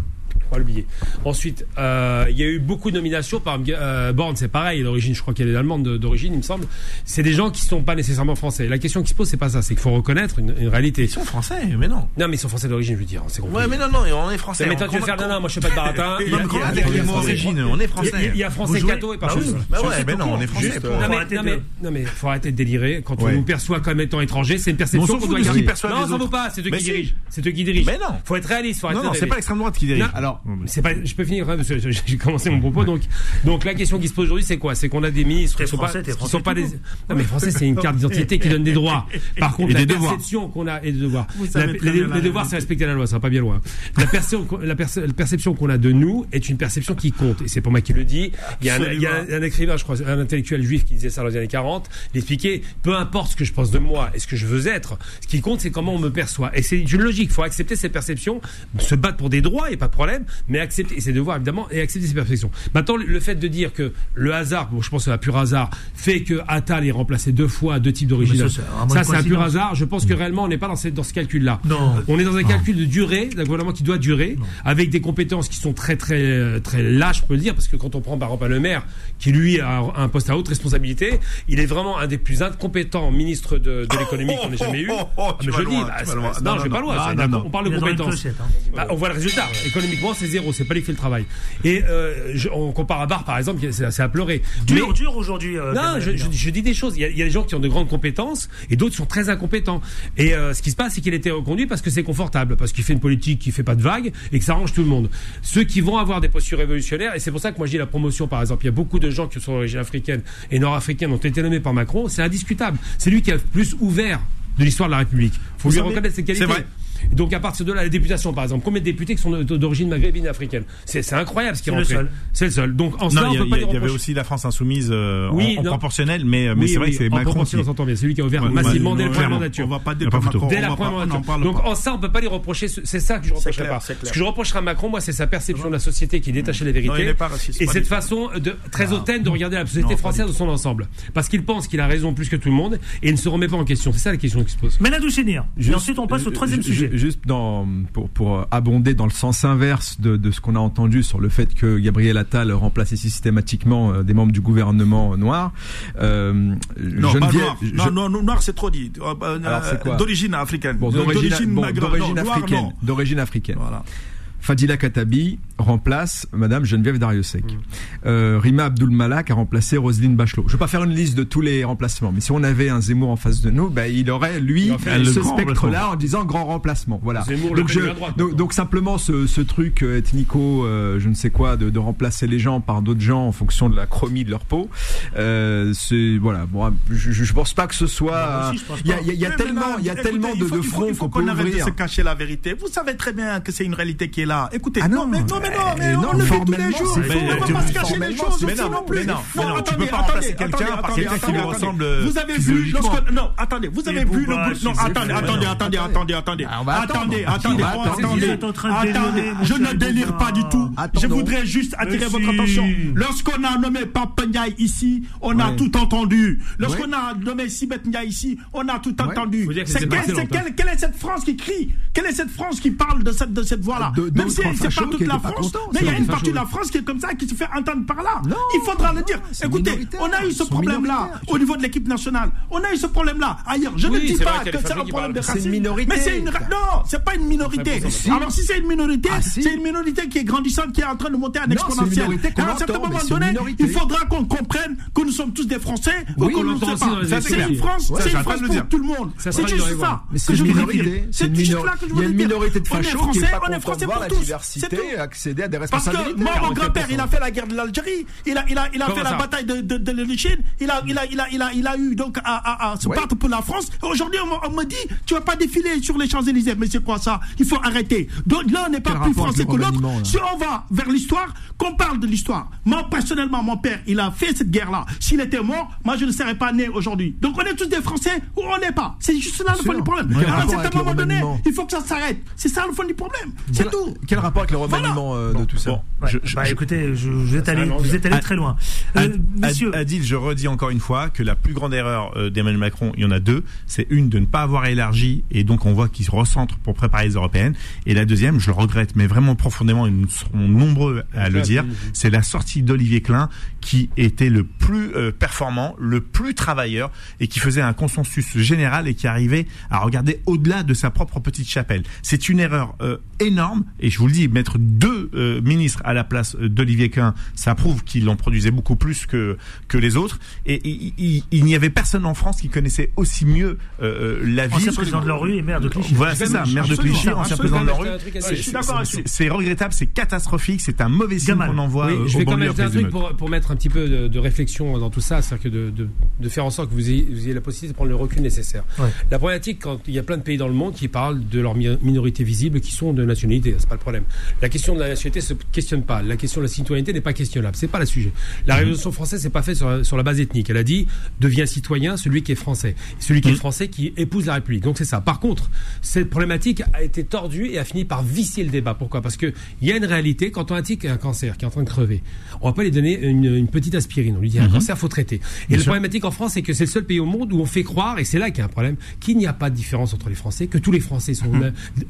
Faut pas l'oublier. Ensuite, euh, il y a eu beaucoup de nominations par euh, Borne, c'est pareil, d'origine, je crois qu'elle est allemande de- d'origine, il me semble. C'est des gens qui sont pas nécessairement français. La question qui se pose, c'est pas ça, c'est qu'il faut reconnaître une, une réalité. Ils sont français, mais non. Non, mais ils sont français d'origine, je veux dire. C'est compliqué. Ouais, mais non, non, on est français. mais toi, tu veux faire, non, non, moi je sais pas de baratin. Il y a- on est français. Il y a français cato et pas Bah chose. Bah ouais, mais non, on est français. Non, mais, faut arrêter de délirer. Quand on nous perçoit comme étant étranger, c'est une perception qu'on doit garder. Non, ça vaut pas, c'est eux qui dirigent. C'est eux qui dirigent. Mais non. Faut être réaliste, faut arrêter Non, c'est pas l'extrême droite qui dirige. Non, Alors, c'est pas, je peux finir, hein, parce que j'ai commencé mon propos. Donc, donc la question qui se pose aujourd'hui, c'est quoi? C'est qu'on a des ministres qui sont pas, français, qui français sont pas des. Non, mais français, c'est une carte d'identité qui donne des droits. Par contre, Et la des devoirs. perception qu'on a et des devoirs. La- les, devoirs, c'est respecter la loi, ça va pas bien loin. La, perception, la, perce- la perception qu'on a de nous est une perception qui compte. Et c'est pour moi qui le dit. Il y a un, il y a un- un écrivain, je crois, un intellectuel juif qui disait ça dans les années 40. Il expliquait, peu importe ce que je pense de moi et ce que je veux être, ce qui compte, c'est comment on me perçoit. Et c'est une logique. Il faut accepter ces perceptions, se battre pour des droits, il n'y a pas de problème, mais accepter ses devoirs, évidemment, et accepter ses perceptions. Maintenant, le- fait de dire que le hasard, bon, je pense que c'est un pur hasard, fait que Attal est remplacé deux fois deux types d'origine. Ça, Ça, c'est un pur hasard. Je pense que réellement, on n'est pas dans, cette- dans ce calcul-là. Non. On est dans un calcul de durée, d'un gouvernement qui doit durer, avec des compétences qui sont très, très, très lâches, je peux le dire, parce que quand on prend par exemple le maire, qui lui a un poste à haute responsabilité, il est vraiment un des plus incompétents ministres de, de l'économie qu'on ait jamais eu. Oh, oh, oh, Ah, mais je dis, bah, Non, non, je vais pas loin. On parle de compétences. hein. Bah, on voit le résultat. Économiquement, c'est zéro. C'est pas lui qui fait le travail. Et euh, je- on compare à Barre, par exemple, c'est à pleurer. Dur, Mais- dur aujourd'hui. euh, non, je, je- Billard. je dis des choses. Il y, a, il y a des gens qui ont de grandes compétences et d'autres sont très incompétents. Et euh, ce qui se passe, c'est qu'il a été reconduit parce que c'est confortable, parce qu'il fait une politique qui fait pas de vagues et que ça arrange tout le monde. Ceux qui vont avoir des postures révolutionnaires, et c'est pour ça que moi je dis la promotion, par exemple, il y a beaucoup de gens qui sont d'origine africaine et nord-africaine ont été nommés par Macron, c'est indiscutable. C'est lui qui a le plus ouvert de l'histoire de la République. faut Vous lui savez, reconnaître ses qualités. c'est vrai. Donc à partir de là, la députation, par exemple, combien de députés qui sont d'origine maghrébine et africaine C'est incroyable ce qui est C'est le rentré. seul. C'est le seul. Donc en Non, cela, il y, on a- peut pas il y avait aussi la France insoumise euh, Oui, en, en non. proportionnel, mais, mais Oui, c'est vrai oui, que c'est Macron qui. on s'entend bien. C'est lui qui a ouvert Ouais, massivement dès la première mandature. On va pas Dès la première mandature. Donc en ça, on peut pas lui reprocher. ce- C'est ça que je reprocherai pas. Ce que je reprocherai à Macron, moi, c'est sa perception de la société qui est détachée de la vérité et cette façon très hautaine de regarder la société française dans son ensemble, parce qu'il pense qu'il a raison plus que tout le monde et il ne se remet pas en question. C'est ça la question qui se pose. Menadou Chénir. Et ensuite, on passe au troisième sujet. Juste dans, pour, pour abonder dans le sens inverse de, de ce qu'on a entendu sur le fait que Gabriel Attal remplaçait systématiquement euh, des membres du gouvernement noir. Euh, Non, pas noir. je- Non, non, non, noir, c'est trop dit. Euh, euh, quoi D'origine africaine. Bon, d'origine bon, africaine. D'origine africaine. Voilà. Fadila Katabi remplace Madame Geneviève Dariussec. Mm. Euh, Rima Abdul Malak a remplacé Roselyne Bachelot. Je vais pas faire une liste de tous les remplacements, mais si on avait un Zemmour en face de nous, ben, il aurait lui Il fait le ce spectre-là en disant grand remplacement. Voilà. Zemmour, donc, je- droite, donc, simplement ce, ce truc euh, ethnico, euh, je ne sais quoi, de, de remplacer les gens par d'autres gens en fonction de la chromie de leur peau. Euh, c'est voilà. Bon, je, je je pense pas que ce soit. Il y il y a- il y a tellement, il y a écoutez, tellement il de, de il fronts il faut qu'on peut qu'on arrête de ouvrir. se cacher la vérité. Vous savez très bien que c'est une réalité qui est là. Écoutez, Ah non, non. mais non, mais non, mais Eh on non, le fait tous les jours. c'est On ne Mais pas se cacher les choses aussi non plus. Mais non, mais non, tu attendez, peux pas remplacer attendez, quelqu'un attendez, par attendez, quelqu'un qui attendez, lui attendez. ressemble, Vous avez vu lorsque non, attendez, vous avez vu le Bouba, non, attendez, attendez, non. attendez, attendez, attendez. Ah, on va attendre. Attendez, attendez, attendez. Attendez, je ne délire pas du tout. Je voudrais juste attirer Mais votre attention. Lorsqu'on a nommé Pape Ndiaye ici, on a tout entendu. Lorsqu'on a nommé Sibeth Ndiaye ici, on a tout entendu. C'est quelle, est cette France qui crie? Quelle est cette France qui parle de cette, de cette voix-là? De- Même si c'est pas toute la France, mais il y a une partie de la. France qui est comme ça, qui se fait entendre par là. Non. Il faudra le dire. Écoutez, on a eu ce problème-là au niveau de l'équipe nationale. On a eu ce problème-là ailleurs. Je Oui, ne dis pas que c'est un problème de parlent. C'est une racisme. minorité. Mais c'est une ra- non, c'est pas une minorité. Si. Alors si c'est une minorité, Ah, si. c'est une minorité qui est grandissante, qui est en train de monter une exponentielle. à un certain moment c'est une donné, il faudra qu'on comprenne que nous sommes tous des Français Oui, ou qu'on on ne sait pas. C'est une France, c'est une France pour tout le monde. C'est juste ça que c'est je minorité. dire. C'est juste là que je Il y a voulais une dire. minorité de On est Français, on est Français pour tous. C'est diversité tout. Accéder à des Parce que responsabilités. moi, mon 44%. grand-père, il a fait la guerre de l'Algérie, il a, il a, il a Comment fait la bataille de, de, de il a, il a, il a, il a, il a eu donc à, à, à se battre pour la France. Aujourd'hui, on, me- on me dit, tu vas pas défiler sur les Champs-Élysées. Mais c'est quoi ça? Il faut arrêter. Donc là, on n'est pas Quel plus français que l'autre. Si on va vers l'histoire, qu'on parle de l'histoire. Moi, personnellement, mon père, il a fait cette guerre-là. S'il était mort, moi, je ne serais pas né aujourd'hui. Donc on est tous des Français ou on n'est pas. C'est juste là le fond du problème. À un certain moment donné, il faut que ça s'arrête. C'est ça le fond du problème. C'est tout. Quel rapport avec le remaniement euh, de tout ça Bon, Ouais, je- je- bah écoutez, je- vous êtes allé, un vous êtes allé Ah, très loin. Euh, messieurs, Ad- Adil, je redis encore une fois que la plus grande erreur euh, d'Emmanuel Macron, il y en a deux. C'est une de ne pas avoir élargi et donc on voit qu'il se recentre pour préparer les européennes. Et la deuxième, je le regrette, mais vraiment profondément, et nous serons nombreux à le dire, c'est la sortie d'Olivier Klein qui était le plus euh, performant, le plus travailleur et qui faisait un consensus général et qui arrivait à regarder au-delà de sa propre petite chapelle. C'est une erreur euh, énorme et je vous le dis, mettre deux euh, ministres à la place euh, d'Olivier Klein, ça prouve qu'il en produisait beaucoup plus que que les autres. Et il, il- il n'y avait personne en France qui connaissait aussi mieux euh, euh, la vie. ancien président de la rue et maire de Clichy. Voilà, c'est ça, maire de Clichy, ancien président de la rue. Dire. C'est- regrettable, c'est catastrophique, c'est un mauvais signe qu'on envoie Oui, je vais quand même ajouter un truc pour, pour mettre un petit peu de, de réflexion dans tout ça, c'est-à-dire que de, de, de faire en sorte que vous ayez, vous ayez la possibilité de prendre le recul nécessaire. Ouais. La problématique, quand il y a plein de pays dans le monde qui parlent de leurs mi- minorités visibles qui sont de nationalité, c'est pas le problème. La question de la nationalité se questionne pas. La question de la citoyenneté n'est pas questionnable. C'est pas le sujet. La Mhm. Révolution française, c'est pas fait sur, la- sur la base ethnique. Elle a dit devient citoyen celui qui est français, celui Mhm. qui est français qui épouse la République. Donc c'est ça. Par contre, cette problématique a été tordue et a fini par vicier le débat. Pourquoi? Parce que il y a une réalité. Quand on a un tic un cancer qui est en train de crever, on va pas lui donner une, une petite aspirine. On lui dit un cancer, faut traiter. Et la problématique en France, c'est que c'est le seul pays au monde où on fait croire, et c'est là qu'il y a un problème, qu'il n'y a pas de différence entre les Français, que tous les Français sont,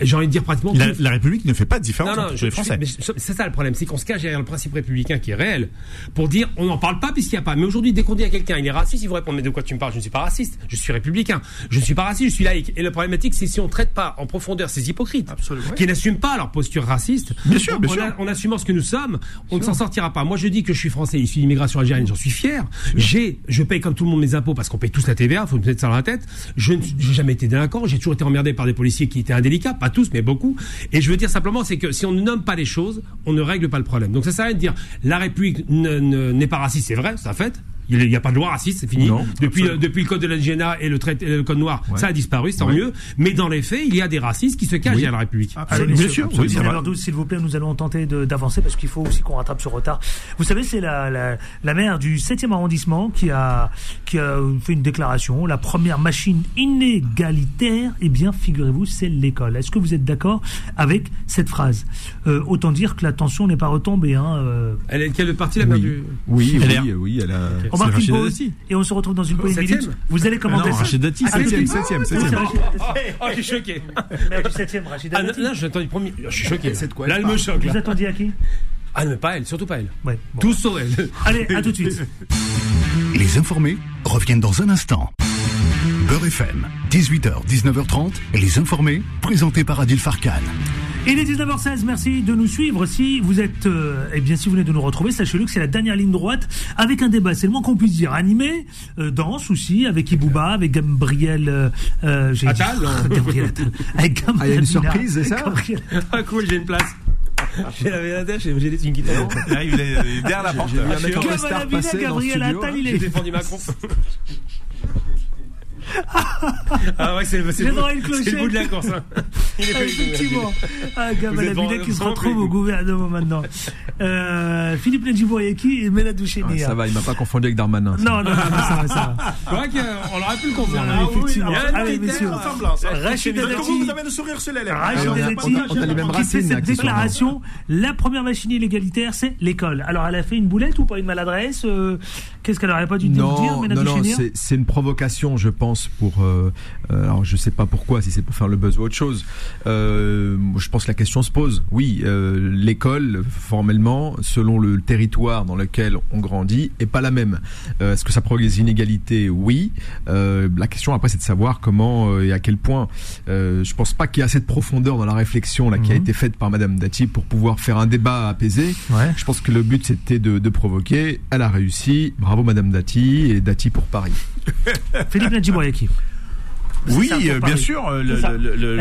j'ai envie de dire pratiquement. La, République ne fait pas de différence non, entre les Français. je- c'est ça le problème, c'est qu'on se cache derrière le principe républicain qui est réel pour dire on n'en parle pas puisqu'il n'y a pas. Mais aujourd'hui, dès qu'on dit à quelqu'un il est raciste, il vous répond mais de quoi tu me parles? Je ne suis pas raciste, je suis républicain, je ne suis pas raciste, je suis laïque. Et la problématique, c'est si on ne traite pas en profondeur ces hypocrites Absolument. qui n'assument pas leur posture raciste, Bien sûr, bien en, sûr. en assumant ce que nous sommes, on ne s'en sortira pas. Moi, je dis que je suis français, issu d'immigration algérienne, j'en suis fier. J'ai, je paye comme tout le monde mes impôts parce qu'on paye tous la TVA, faut me mettre ça dans la tête. Je n'ai jamais été délinquant, j'ai toujours été emmerdé par des policiers qui étaient indélicats, pas tous, mais beaucoup. Et je veux dire simplement, c'est que si on ne nomme pas les choses, on ne règle pas le problème. Donc ça sert à rien de dire la République ne- ne- n'est pas raciste, c'est vrai, un fait. Il n'y a pas de loi raciste, c'est fini. Non, depuis, le, depuis le code de l'ingéna et le, traité- le code noir, ça a disparu, c'est tant mieux. Mais dans les faits, il y a des racistes qui se cachent derrière la République. Allez, bien messieurs, sûr, oui, s'il vous plaît, nous allons tenter d'avancer parce qu'il faut aussi qu'on rattrape ce retard. Vous savez, c'est la, la, la maire du 7e arrondissement qui a, qui a fait une déclaration. La première machine inégalitaire, eh bien, figurez-vous, c'est l'école. Est-ce que vous êtes d'accord avec cette phrase? Euh, Autant dire que la tension n'est pas retombée. Hein, euh. Elle est quelle partie la maire Oui, du... oui, oui, oui, elle a. marque une Rachida pause Dati. et on se retrouve dans une poignée de Septième minutes. Vous allez commenter Non, ça. Rachida Dati, Ah, tout de septième, suite. septième, Ah, septième. c'est Rachida Dati. Oh, je suis choqué. Rachida Ah, non, Dati. là, j'ai entendu premier. Je suis choqué. C'est de quoi Là, elle me choque. Vous attendiez à qui? Ah, mais pas elle, surtout pas elle. Ouais. bon. Tous sauf elle. Allez, à tout de suite. Les informés reviennent dans un instant. Beurre FM, 18h, 19h30, les informés, présentés par Adil Farkan. Il est 19h16, merci de nous suivre. Si vous êtes, euh, eh bien, si vous venez de nous retrouver, sachez-le que c'est la dernière ligne droite avec un débat, c'est le moins qu'on puisse dire. Animé, euh, danse aussi, avec Ibouba, avec Gabriel, euh, euh, j'ai dit- Attal, non Gabriel Attal. Avec Gabriel Ah, il y a une Mina. surprise, c'est ça Gabriel- Ah, cool, j'ai une place. J'ai la et j'ai une guitare. Là, il est derrière la porte. J'ai vu un mec en Gabriel. Attal, il J'ai est. défendu Macron. Ah ouais, c'est le, le, droit à une c'est le clochette. bout de la course. hein. Il est Ah, plus- Effectivement. Ah, vraiment- qui se retrouve au gouvernement maintenant. Euh, Philippe Nedjiboyeki et Meladou Ah, Chénia. ça va, il m'a pas confondu avec Darmanin. Non, non, non, non, ça va, ça va. C'est vrai qu'on aurait pu le confondre. Ah, effectivement. Il y a une Allez, messieurs. ressemblance. Rachida Comment vous avez le sourire sur les lèvres Rachida on a- Dati, on a- on a les mêmes qui fait racines, cette déclaration. La première machine illégalitaire, c'est l'école. Alors, elle a fait une boulette ou pas une maladresse euh, Qu'est-ce qu'elle aurait pas dû nous dire, Non, non, non, c'est- une provocation, je pense, pour. euh, euh, alors, je sais pas pourquoi, si c'est pour faire le buzz ou autre chose. Euh, je pense que la question se pose. Oui, euh, l'école, formellement, selon le territoire dans lequel on grandit, est pas la même. Euh, Est-ce que ça provoque des inégalités? Oui. Euh, la question après, c'est de savoir comment euh, et à quel point. Euh, je pense pas qu'il y ait assez de profondeur dans la réflexion là qui a Mhm. été faite par Madame Dati pour pouvoir faire un débat apaisé. Ouais. Je pense que le but c'était de, de provoquer. Elle a réussi. Bravo Madame Dati et Dati pour Paris. Philippe Nedjiboyeki. Oui, euh, bien Paris. sûr.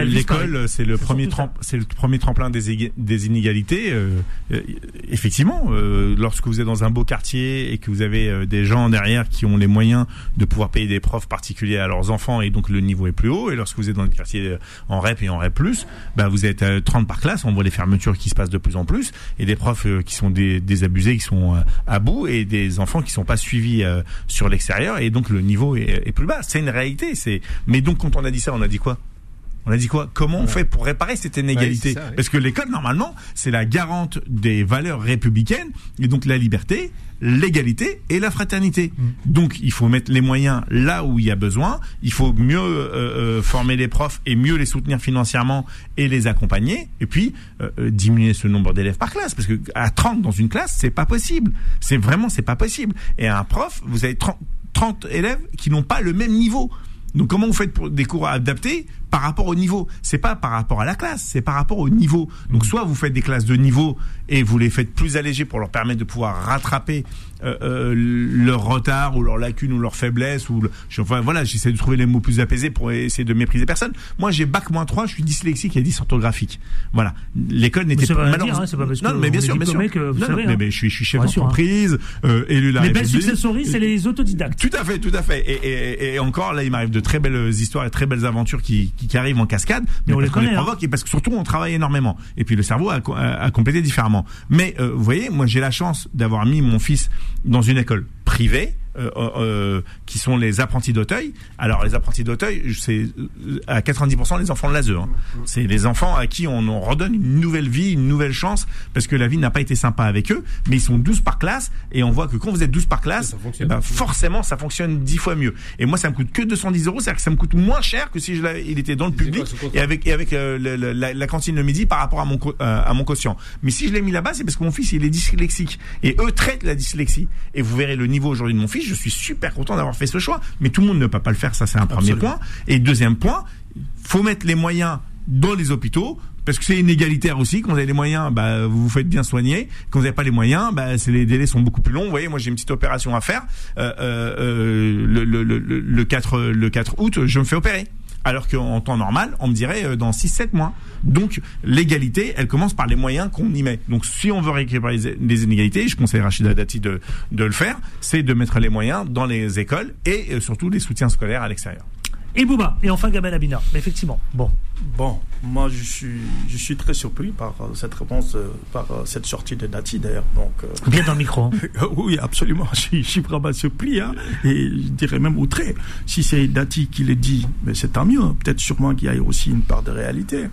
L'école, c'est le premier c'est le tremplin des, ég- des inégalités. euh, euh, effectivement, euh, lorsque vous êtes dans un beau quartier et que vous avez euh, des gens derrière qui ont les moyens de pouvoir payer des profs particuliers à leurs enfants et donc le niveau est plus haut. Et lorsque vous êtes dans le quartier euh, en REP et en REP+, bah vous êtes euh, 30 par classe. On voit les fermetures qui se passent de plus en plus et des profs qui sont dé- désabusés, qui sont à bout et des enfants qui sont pas suivis euh, sur l'extérieur et donc le niveau est, est plus bas. C'est une réalité. C'est mais donc quand on a dit ça, on a dit quoi? On a dit quoi? Comment on fait pour réparer cette inégalité Ouais, ça. Parce que l'école, normalement, c'est la garante des valeurs républicaines, et donc la liberté, l'égalité et la fraternité. Mm. Donc, il faut mettre les moyens là où il y a besoin. Il faut mieux euh, euh, former les profs et mieux les soutenir financièrement et les accompagner. Et puis, euh, diminuer ce nombre d'élèves par classe. Parce que à 30 dans une classe, c'est pas possible. C'est vraiment, c'est pas possible. Et un prof, vous avez 30, 30 élèves qui n'ont pas le même niveau. Donc comment vous faites pour des cours adaptés par rapport au niveau C'est pas par rapport à la classe, c'est par rapport au niveau. Donc soit vous faites des classes de niveau et vous les faites plus allégées pour leur permettre de pouvoir rattraper euh, euh, leur retard ou leur lacune ou leur faiblesse ou le- enfin voilà, j'essaie de trouver les mots plus apaisés pour essayer de mépriser personne. Moi j'ai bac moins 3, je suis dyslexique et dysorthographique. Voilà, l'école n'était pas malheureusement- hein, c'est pas parce non, que mais bien sûr, bien sûr. diplômé que vous Non, non, savez, mais, hein. mais je suis je suis chef hein. d'entreprise, euh, élu la Les belles successories, c'est les autodidactes. Tout à fait, tout à fait. Et, et, et encore, là, il m'arrive de très belles histoires et très belles aventures qui, qui, qui arrivent en cascade. Mais on les connaît, hein. provoque et parce que surtout, on travaille énormément. Et puis, le cerveau a, a complété différemment. Mais, euh, vous voyez, moi, j'ai la chance d'avoir mis mon fils dans une école privée. Euh, euh, qui sont les apprentis d'Auteuil. Alors les apprentis d'Auteuil, c'est euh, à 90% les enfants de l'ASE. Hein. C'est les enfants à qui on, on redonne une nouvelle vie, une nouvelle chance, parce que la vie n'a pas été sympa avec eux, mais ils sont 12 par classe, et on voit que quand vous êtes 12 par classe, Ça eh ben, forcément ça fonctionne 10 fois mieux. Et moi ça me coûte que 210 euros, c'est-à-dire que ça me coûte moins cher que si je il était dans le public quoi et avec, et avec euh, le- la, la cantine le midi par rapport à mon, euh, à mon quotient. Mais si je l'ai mis là-bas, c'est parce que mon fils il est dyslexique, et eux traitent la dyslexie. Et vous verrez le niveau aujourd'hui de mon fils, je suis super content d'avoir fait ce choix, mais tout le monde ne peut pas le faire, ça c'est un premier point. Et deuxième point, faut mettre les moyens dans les hôpitaux parce que c'est inégalitaire aussi. Quand vous avez les moyens, bah, vous vous faites bien soigner. Quand vous n'avez pas les moyens, bah, c'est les délais sont beaucoup plus longs. Vous voyez, moi j'ai une petite opération à faire. Euh, euh, euh, le, le, le, le- le 4 le 4 août, je me fais opérer. Alors qu'en temps normal, on me dirait euh, dans 6-7 mois. Donc l'égalité, elle commence par les moyens qu'on y met. Donc si on veut récupérer les, inégalités, je conseille Rachida Dati de, de le faire, c'est de mettre les moyens dans les écoles et euh, surtout les soutiens scolaires à l'extérieur. Et Bouba. Et enfin Gamal Abina. Mais effectivement. Bon. Bon, moi je suis, je suis très surpris par euh, cette réponse, euh, par euh, cette sortie de Dati d'ailleurs. Donc, euh, Bien dans le micro. hein. oui, absolument. Je suis, je suis vraiment surpris, hein, et je dirais même outré. Si c'est Dati qui le dit, mais c'est tant mieux. Peut-être sûrement qu'il y a aussi une part de réalité,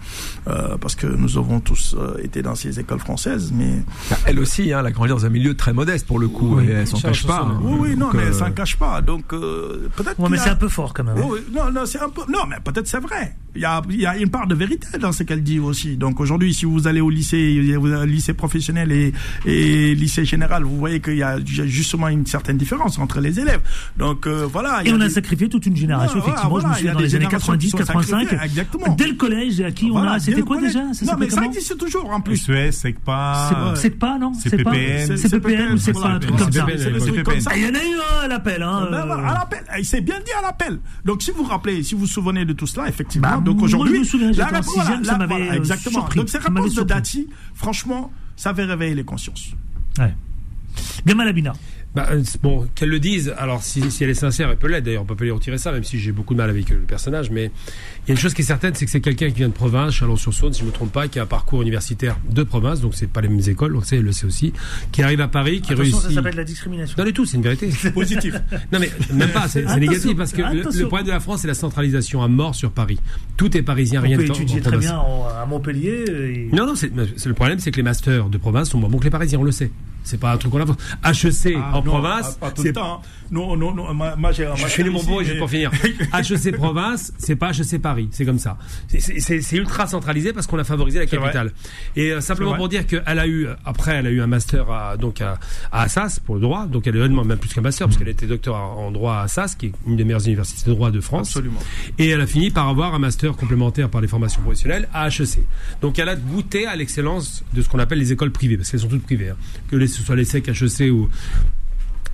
euh, parce que nous avons tous euh, été dans ces écoles françaises, mais Bah, Elle aussi, hein, elle a grandi dans un milieu très modeste pour le coup, et elle s'en cache pas. hein. oui, oui, non, mais ça ne cache pas. Donc euh, peut-être. Ouais, mais a- c'est un peu fort quand même. hein. Oui, oui. non, non, c'est un peu. Non, mais peut-être c'est vrai. Il y a, il y a une part de vérité dans ce qu'elle dit aussi. Donc aujourd'hui, si vous allez au lycée, avez lycée professionnel et, et lycée général, vous voyez qu'il y a justement une certaine différence entre les élèves. Donc euh, voilà. Et on a des- sacrifié toute une génération, Voilà, effectivement. voilà, je me il y souviens a dans les années générations 90, qui sont 85. sacrifiées, exactement. Dès le collège, à qui on a. C'était quoi collège. déjà? Ça Non, mais ça existe toujours en plus. SES, SECPA. C'est- C'est pas, non? c'est PPN. C'est PPN ou c'est pas un truc comme ça? Ah, Il y en a eu un à l'appel. Hein, Ben euh, voilà, à l'appel. Il s'est bien dit à l'appel. Donc, si vous rappelez, si vous vous souvenez de tout cela, effectivement, Bah, donc aujourd'hui, la réponse- sixième, ça voilà, euh, exactement. surpris. Donc, cette réponse de surpris. Dati, franchement, ça avait réveillé les consciences. Ouais. Gamal Abina. Bah, euh, bon, qu'elle le dise. Alors, si, si elle est sincère, elle peut l'être. D'ailleurs, on peut pas lui retirer ça, même si j'ai beaucoup de mal avec le personnage. Mais il y a une chose qui est certaine, c'est que c'est quelqu'un qui vient de province, Chalon-sur-Saône, si je me trompe pas, qui a un parcours universitaire de province, donc c'est pas les mêmes écoles, donc c'est, elle le sait aussi, qui arrive à Paris, qui Attention, ça réussit. s'appelle la discrimination. Non, du tout, c'est une vérité. Positif. Non, mais même pas, c'est, c'est négatif parce que le, le problème de la France, c'est la centralisation à mort sur Paris. Tout est parisien, On rien en- étudier en très province. bien en- à Montpellier. et- Non, non, c'est, c'est- le problème, c'est que les masters de province sont moins bons que les parisiens, on le sait. C'est pas un truc qu'on a. HEC Ah, en non, province, Pas, pas tout c'est le temps. hein. Non, non, non. Un Je master finis mon mot et je vais pour finir. HEC province, c'est pas HEC Paris, c'est comme ça. C'est- ultra centralisé parce qu'on a favorisé la capitale. Et euh, simplement pour dire qu'elle a eu, après, elle a eu un master à, donc à, à Assas pour le droit, donc elle a eu même plus qu'un master parce qu'elle était docteur en droit à Assas, qui est une des meilleures universités de droit de France. Absolument. Et elle a fini par avoir un master complémentaire par les formations professionnelles à HEC. Donc elle a goûté à l'excellence de ce qu'on appelle les écoles privées, parce qu'elles sont toutes privées. hein. Que ce soit les SEC, HEC ou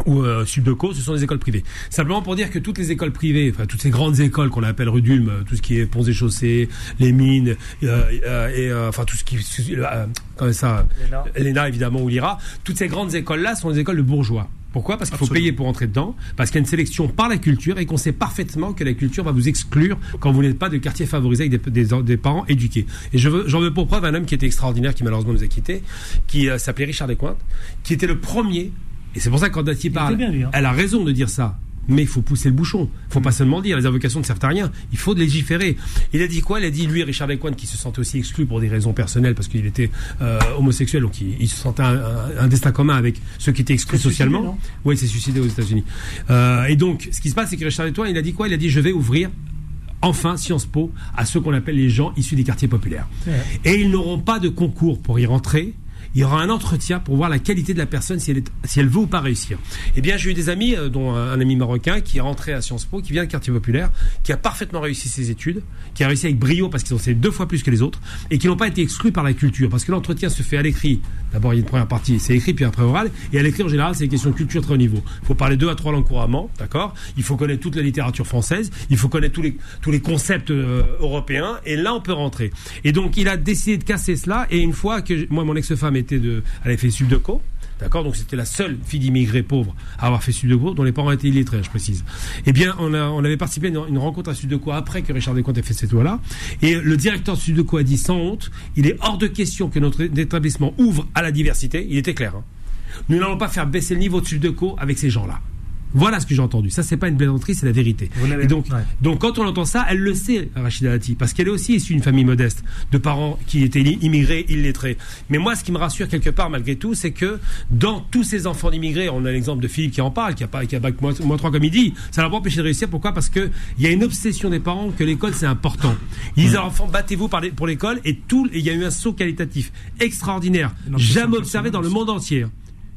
ou euh, Subdeco, ce sont des écoles privées. Simplement pour dire que toutes les écoles privées, enfin toutes ces grandes écoles qu'on appelle rue d'Ulm, euh, tout ce qui est ponts et chaussées, les mines, euh, euh, et euh, enfin tout ce qui, euh, comment ça, L'ENA. évidemment ou l'IRA, toutes ces grandes écoles là sont des écoles de bourgeois. Pourquoi? Parce qu'il faut payer pour entrer dedans, parce qu'il y a une sélection par la culture et qu'on sait parfaitement que la culture va vous exclure quand vous n'êtes pas de quartier favorisé avec des, des- des parents éduqués. Et je veux- j'en veux pour preuve un homme qui était extraordinaire, qui malheureusement nous a quittés, qui euh, s'appelait Richard Descointes, qui était le premier, et c'est pour ça que quand Dati parle, bien, lui, hein. elle a raison de dire ça. Mais il faut pousser le bouchon. Il faut pas seulement dire les invocations ne servent à rien. Il faut légiférer. Il a dit quoi? Il a dit lui, Richard Descointes, qui se sentait aussi exclu pour des raisons personnelles parce qu'il était euh, homosexuel, donc il, il se sentait un, un- un destin commun avec ceux qui étaient exclus socialement. Oui, il s'est suicidé aux États-Unis. Euh, et donc, ce qui se passe, c'est que Richard Descointes, il a dit quoi? Il a dit je vais ouvrir enfin Sciences Po à ceux qu'on appelle les gens issus des quartiers populaires. Et ils n'auront pas de concours pour y rentrer. Il y aura un entretien pour voir la qualité de la personne si elle, veut ou pas réussir. Eh bien, j'ai eu des amis, euh, dont un, un ami marocain qui est rentré à Sciences Po, qui vient de quartier populaire, qui a parfaitement réussi ses études, qui a réussi avec brio parce qu'ils ont fait deux fois plus que les autres, et qui n'ont pas été exclus par la culture. Parce que l'entretien se fait à l'écrit. D'abord, il y a une première partie, c'est écrit, puis après oral. Et à l'écrit, en général, c'est des questions de culture très haut niveau. Il faut parler deux à trois langues couramment, d'accord? Il faut connaître toute la littérature française, il faut connaître tous les, tous les concepts euh, européens, et là, on peut rentrer. Et donc, il a décidé de casser cela, et une fois que, moi, mon ex-femme était de, elle avait fait Subdeco, D'accord? Donc c'était la seule fille d'immigrés pauvres à avoir fait Sud-de-Co, dont les parents étaient illettrés, je précise. Eh bien, on, avait participé à une, rencontre à Sud-de-Co après que Richard Descomptes ait fait cette loi-là. Et le directeur de Sud-de-Co a dit sans honte, il est hors de question que notre établissement ouvre à la diversité. Il était clair. hein. Nous n'allons pas faire baisser le niveau de Sud-de-Co avec ces gens-là. Voilà ce que j'ai entendu. Ça, c'est pas une plaisanterie, c'est la vérité. Et donc, ouais. donc, quand on entend ça, elle le sait, Rachida Dati, parce qu'elle est aussi issue d'une famille modeste, de parents qui étaient immigrés, illettrés. Mais moi, ce qui me rassure quelque part, malgré tout, c'est que dans tous ces enfants d'immigrés, on a l'exemple de Philippe qui en parle, qui a pas, qui a bac moins, moins 3 comme il dit, ça l'a pas empêché de réussir. Pourquoi? Parce que il y a une obsession des parents que l'école c'est important. Ils disent à l'enfant, battez-vous pour l'école, et tout, et il y a eu un saut qualitatif extraordinaire, jamais observé dans le monde entier.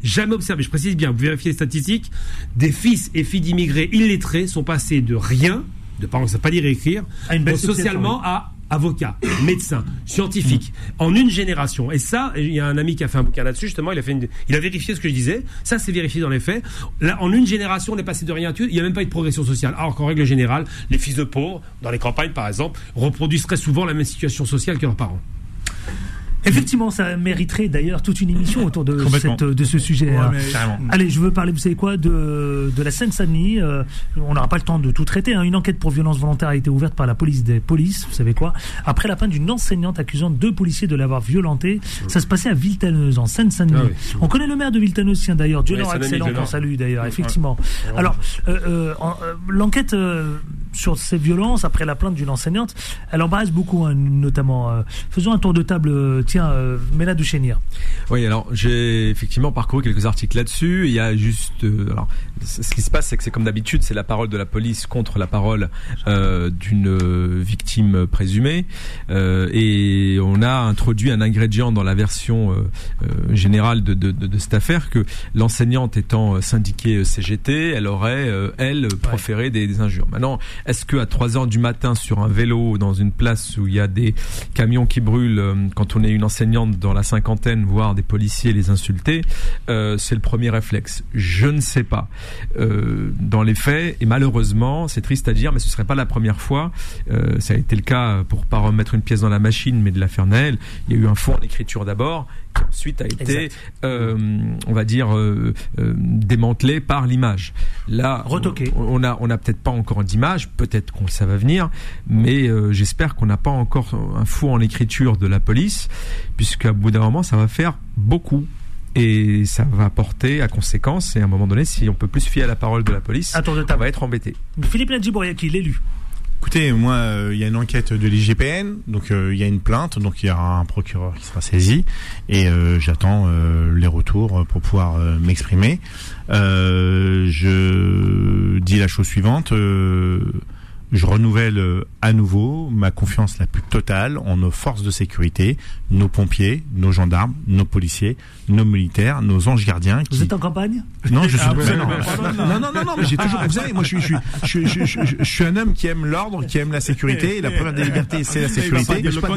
Jamais observé, je précise bien, vous vérifiez les statistiques, des fils et filles d'immigrés illettrés sont passés de rien, de parents qui ne savent pas lire et écrire, À une belle donc socialement oui. à avocat, médecin, scientifique, en une génération. Et ça, il y a un ami qui a fait un bouquin là-dessus, justement, il a, fait une- il a vérifié ce que je disais, ça c'est vérifié dans les faits. Là, en une génération, on est passé de rien à tout, il n'y a même pas eu de progression sociale. Alors qu'en règle générale, les fils de pauvres, dans les campagnes par exemple, reproduisent très souvent la même situation sociale que leurs parents. Effectivement, ça mériterait d'ailleurs toute une émission autour de, cette, de ce sujet. Ouais, hein. mais- Carrément. Allez, je veux parler, vous savez quoi, de, de la Seine-Saint-Denis. Euh, on n'aura pas le temps de tout traiter. hein. Une enquête pour violence volontaire a été ouverte par la police des polices, vous savez quoi, après la plainte d'une enseignante accusant deux policiers de l'avoir violentée. Ça se passait à Villetaneuse, en Seine-Saint-Denis. Ah oui. On connaît le maire de Villetaneuse, tiens d'ailleurs, Dieu leur excellent qu'on salue d'ailleurs, effectivement. Alors, euh, euh, euh, l'enquête euh, sur ces violences, après la plainte d'une enseignante, elle embarrasse beaucoup, hein, notamment. euh, faisons un tour de table, euh, tiens, euh, Mela. Oui, alors j'ai effectivement parcouru quelques articles là-dessus. Il y a juste, euh, alors, ce qui se passe, c'est que c'est comme d'habitude, c'est la parole de la police contre la parole euh, d'une victime présumée, Euh, et on a introduit un ingrédient dans la version euh, euh, générale de, de, de, de cette affaire que l'enseignante étant euh, syndiquée euh, CGT, elle aurait elle proféré des, des injures. Maintenant, est-ce que à 3 heures du matin sur un vélo dans une place où il y a des camions qui brûlent, quand on est une enseignante dans la cinquantaine, voir des policiers les insulter, euh, c'est le premier réflexe. Je ne sais pas. Euh, dans les faits, et malheureusement, c'est triste à dire, mais ce serait pas la première fois. Euh, ça a été le cas pour pas remettre une pièce dans la machine, mais de l'affaire Naël. Il y a eu un fond en écriture d'abord, qui ensuite a été, euh, on va dire, démantelé par l'image. Là, Retoqué. on, on a, on a peut-être pas encore d'image, peut-être qu'on ça va venir, mais j'espère qu'on n'a pas encore un fou en écriture de la police, puisqu'à bout d'un moment, ça va faire beaucoup. Et ça va porter à conséquence, et à un moment donné, si on peut plus se fier à la parole de la police, Un tour de on va être embêté. Philippe Nadjibouriaki, l'élu. Écoutez, moi, euh, il y a une enquête de l'IGPN, donc euh, il y a une plainte, donc il y aura un procureur qui sera saisi, et euh, j'attends euh, les retours pour pouvoir euh, m'exprimer. Euh, je dis la chose suivante. Je renouvelle euh, à nouveau ma confiance la plus totale en nos forces de sécurité, nos pompiers, nos gendarmes, nos policiers, nos militaires, nos anges gardiens. Vous qui- êtes en campagne? Non, je suis Ah, non, non, non, non, non, non, mais j'ai toujours. Vous savez, moi, je suis, je suis, je, suis- je, suis- je suis un homme qui aime l'ordre, qui aime la sécurité. Et la première des libertés, c'est la sécurité. Vous vous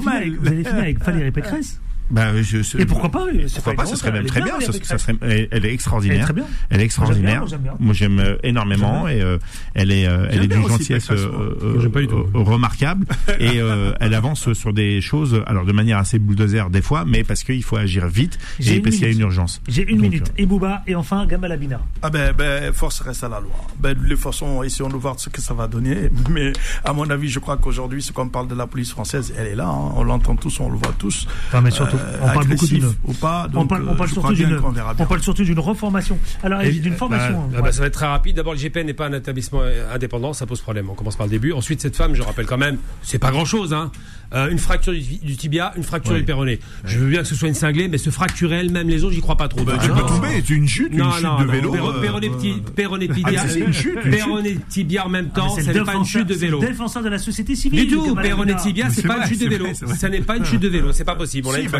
vous allez finir avec Valérie Pécresse. Bah, je, je- Et pourquoi pas c'est Pourquoi pas, ce serait même très bien. Valérie ça- ça serait, elle, elle est Elle est extraordinaire. très bien. Elle est extraordinaire. Moi, j'aime bien, euh, énormément et euh, elle est, euh, elle est d'une bien gentillesse euh, euh, pas du tout. euh, remarquable et euh, elle avance sur des choses, alors de manière assez bulldozer des fois, mais parce qu'il faut agir vite J'ai et une parce qu'il y a minute. une urgence. J'ai une Donc, minute. Et Bouba, et enfin Gamalabina. Ah ben, ben, force reste à la loi. Ben, de toute façon, essayons de voir ce que ça va donner. Mais à mon avis, je crois qu'aujourd'hui, ce qu'on parle de la police française, elle est là. hein. On l'entend tous, on le voit tous. Enfin, mais surtout, Euh, on parle beaucoup d'une. ou pas. On parle, on euh, parle surtout d'une. On parle surtout d'une reformation. Alors, d'une formation. bah, ah ouais. bah, ça va être très rapide. D'abord, le GPN n'est pas un établissement euh, indépendant, ça pose problème. On commence par le début. Ensuite, cette femme, je rappelle quand même, c'est pas grand chose, hein. Euh, une fracture du, du tibia, une fracture Ouais. du péroné. Je veux bien que ce soit une cinglée, mais se fracturer elle-même les os, j'y crois pas trop. Bah, Donc, tu ah, peux tomber, c'est une chute, une Non, chute non, de non. vélo. Euh, péroné, petit- péroné Ah, tibia. c'est une chute, une péroné tibia en même Ah, temps, ça le n'est pas une chute de vélo. défenseur de la société civile. Du tout, péroné tibia, c'est pas une chute de vélo. Ça n'est pas une chute de vélo, c'est pas possible. Une bah.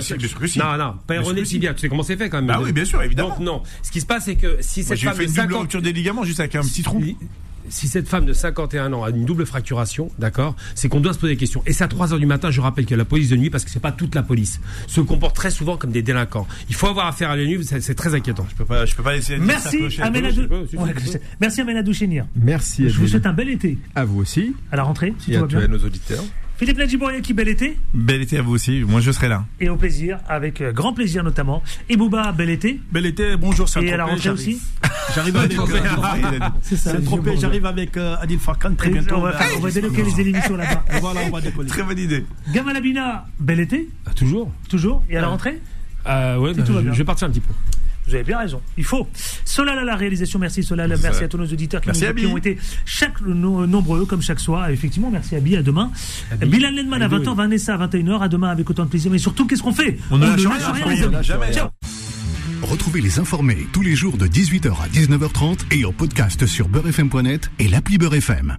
Non, non, péroné tibia, tu sais comment c'est fait quand même. Bah oui, bien sûr, évidemment. Donc non, ce qui se passe, c'est que si cette femme de une double 50 rupture des ligaments juste avec un petit trou. Si cette femme de 51 ans a une double fracturation, d'accord, c'est qu'on doit se poser des questions. Et c'est à 3 heures du matin, je rappelle que la police de nuit, parce que c'est pas toute la police, se comporte très souvent comme des délinquants. Il faut avoir affaire à la nuit, c'est c'est très inquiétant. Je peux pas, je peux pas laisser. Merci, Merci, Améladou Chénir. Merci Je vous souhaite un bel été. à vous aussi À la rentrée, si et tout à, va tous- bien. à nos auditeurs. Philippe Nadjibouriaki, bel été. Bel été à vous aussi. Moi, je serai là. Et au plaisir, avec euh, grand plaisir notamment. Et Bouba, bel été. Bel été, bonjour, c'est Et à la rentrée j'arrive. aussi. J'arrive avec, euh, C'est ça. tropé, j'arrive avec euh, Adil Farkan très bientôt. On va, faire- on va délocaliser l'émission là-bas. Voilà, on va décoller. Très bonne idée. Gamalabina, bel été. Ah, toujours Toujours. Et à la rentrée euh, Ouais, bah, je vais partir un petit peu. Vous avez bien raison. Il faut. Solal à la réalisation. Merci Solal. Merci à tous nos auditeurs qui, Merci, nous- qui ont été chaque no- nombreux comme chaque soir. Effectivement, merci Abi. À demain. Bilal Lenman à Abi, 20h, Vanessa à 21h. À demain avec autant de plaisir. Mais surtout, qu'est-ce qu'on fait? On ne lâche rien. Ciao. Retrouvez les informés tous les jours de 18h à 19h30 et en podcast sur beurrefm.net et l'appli Beurrefm.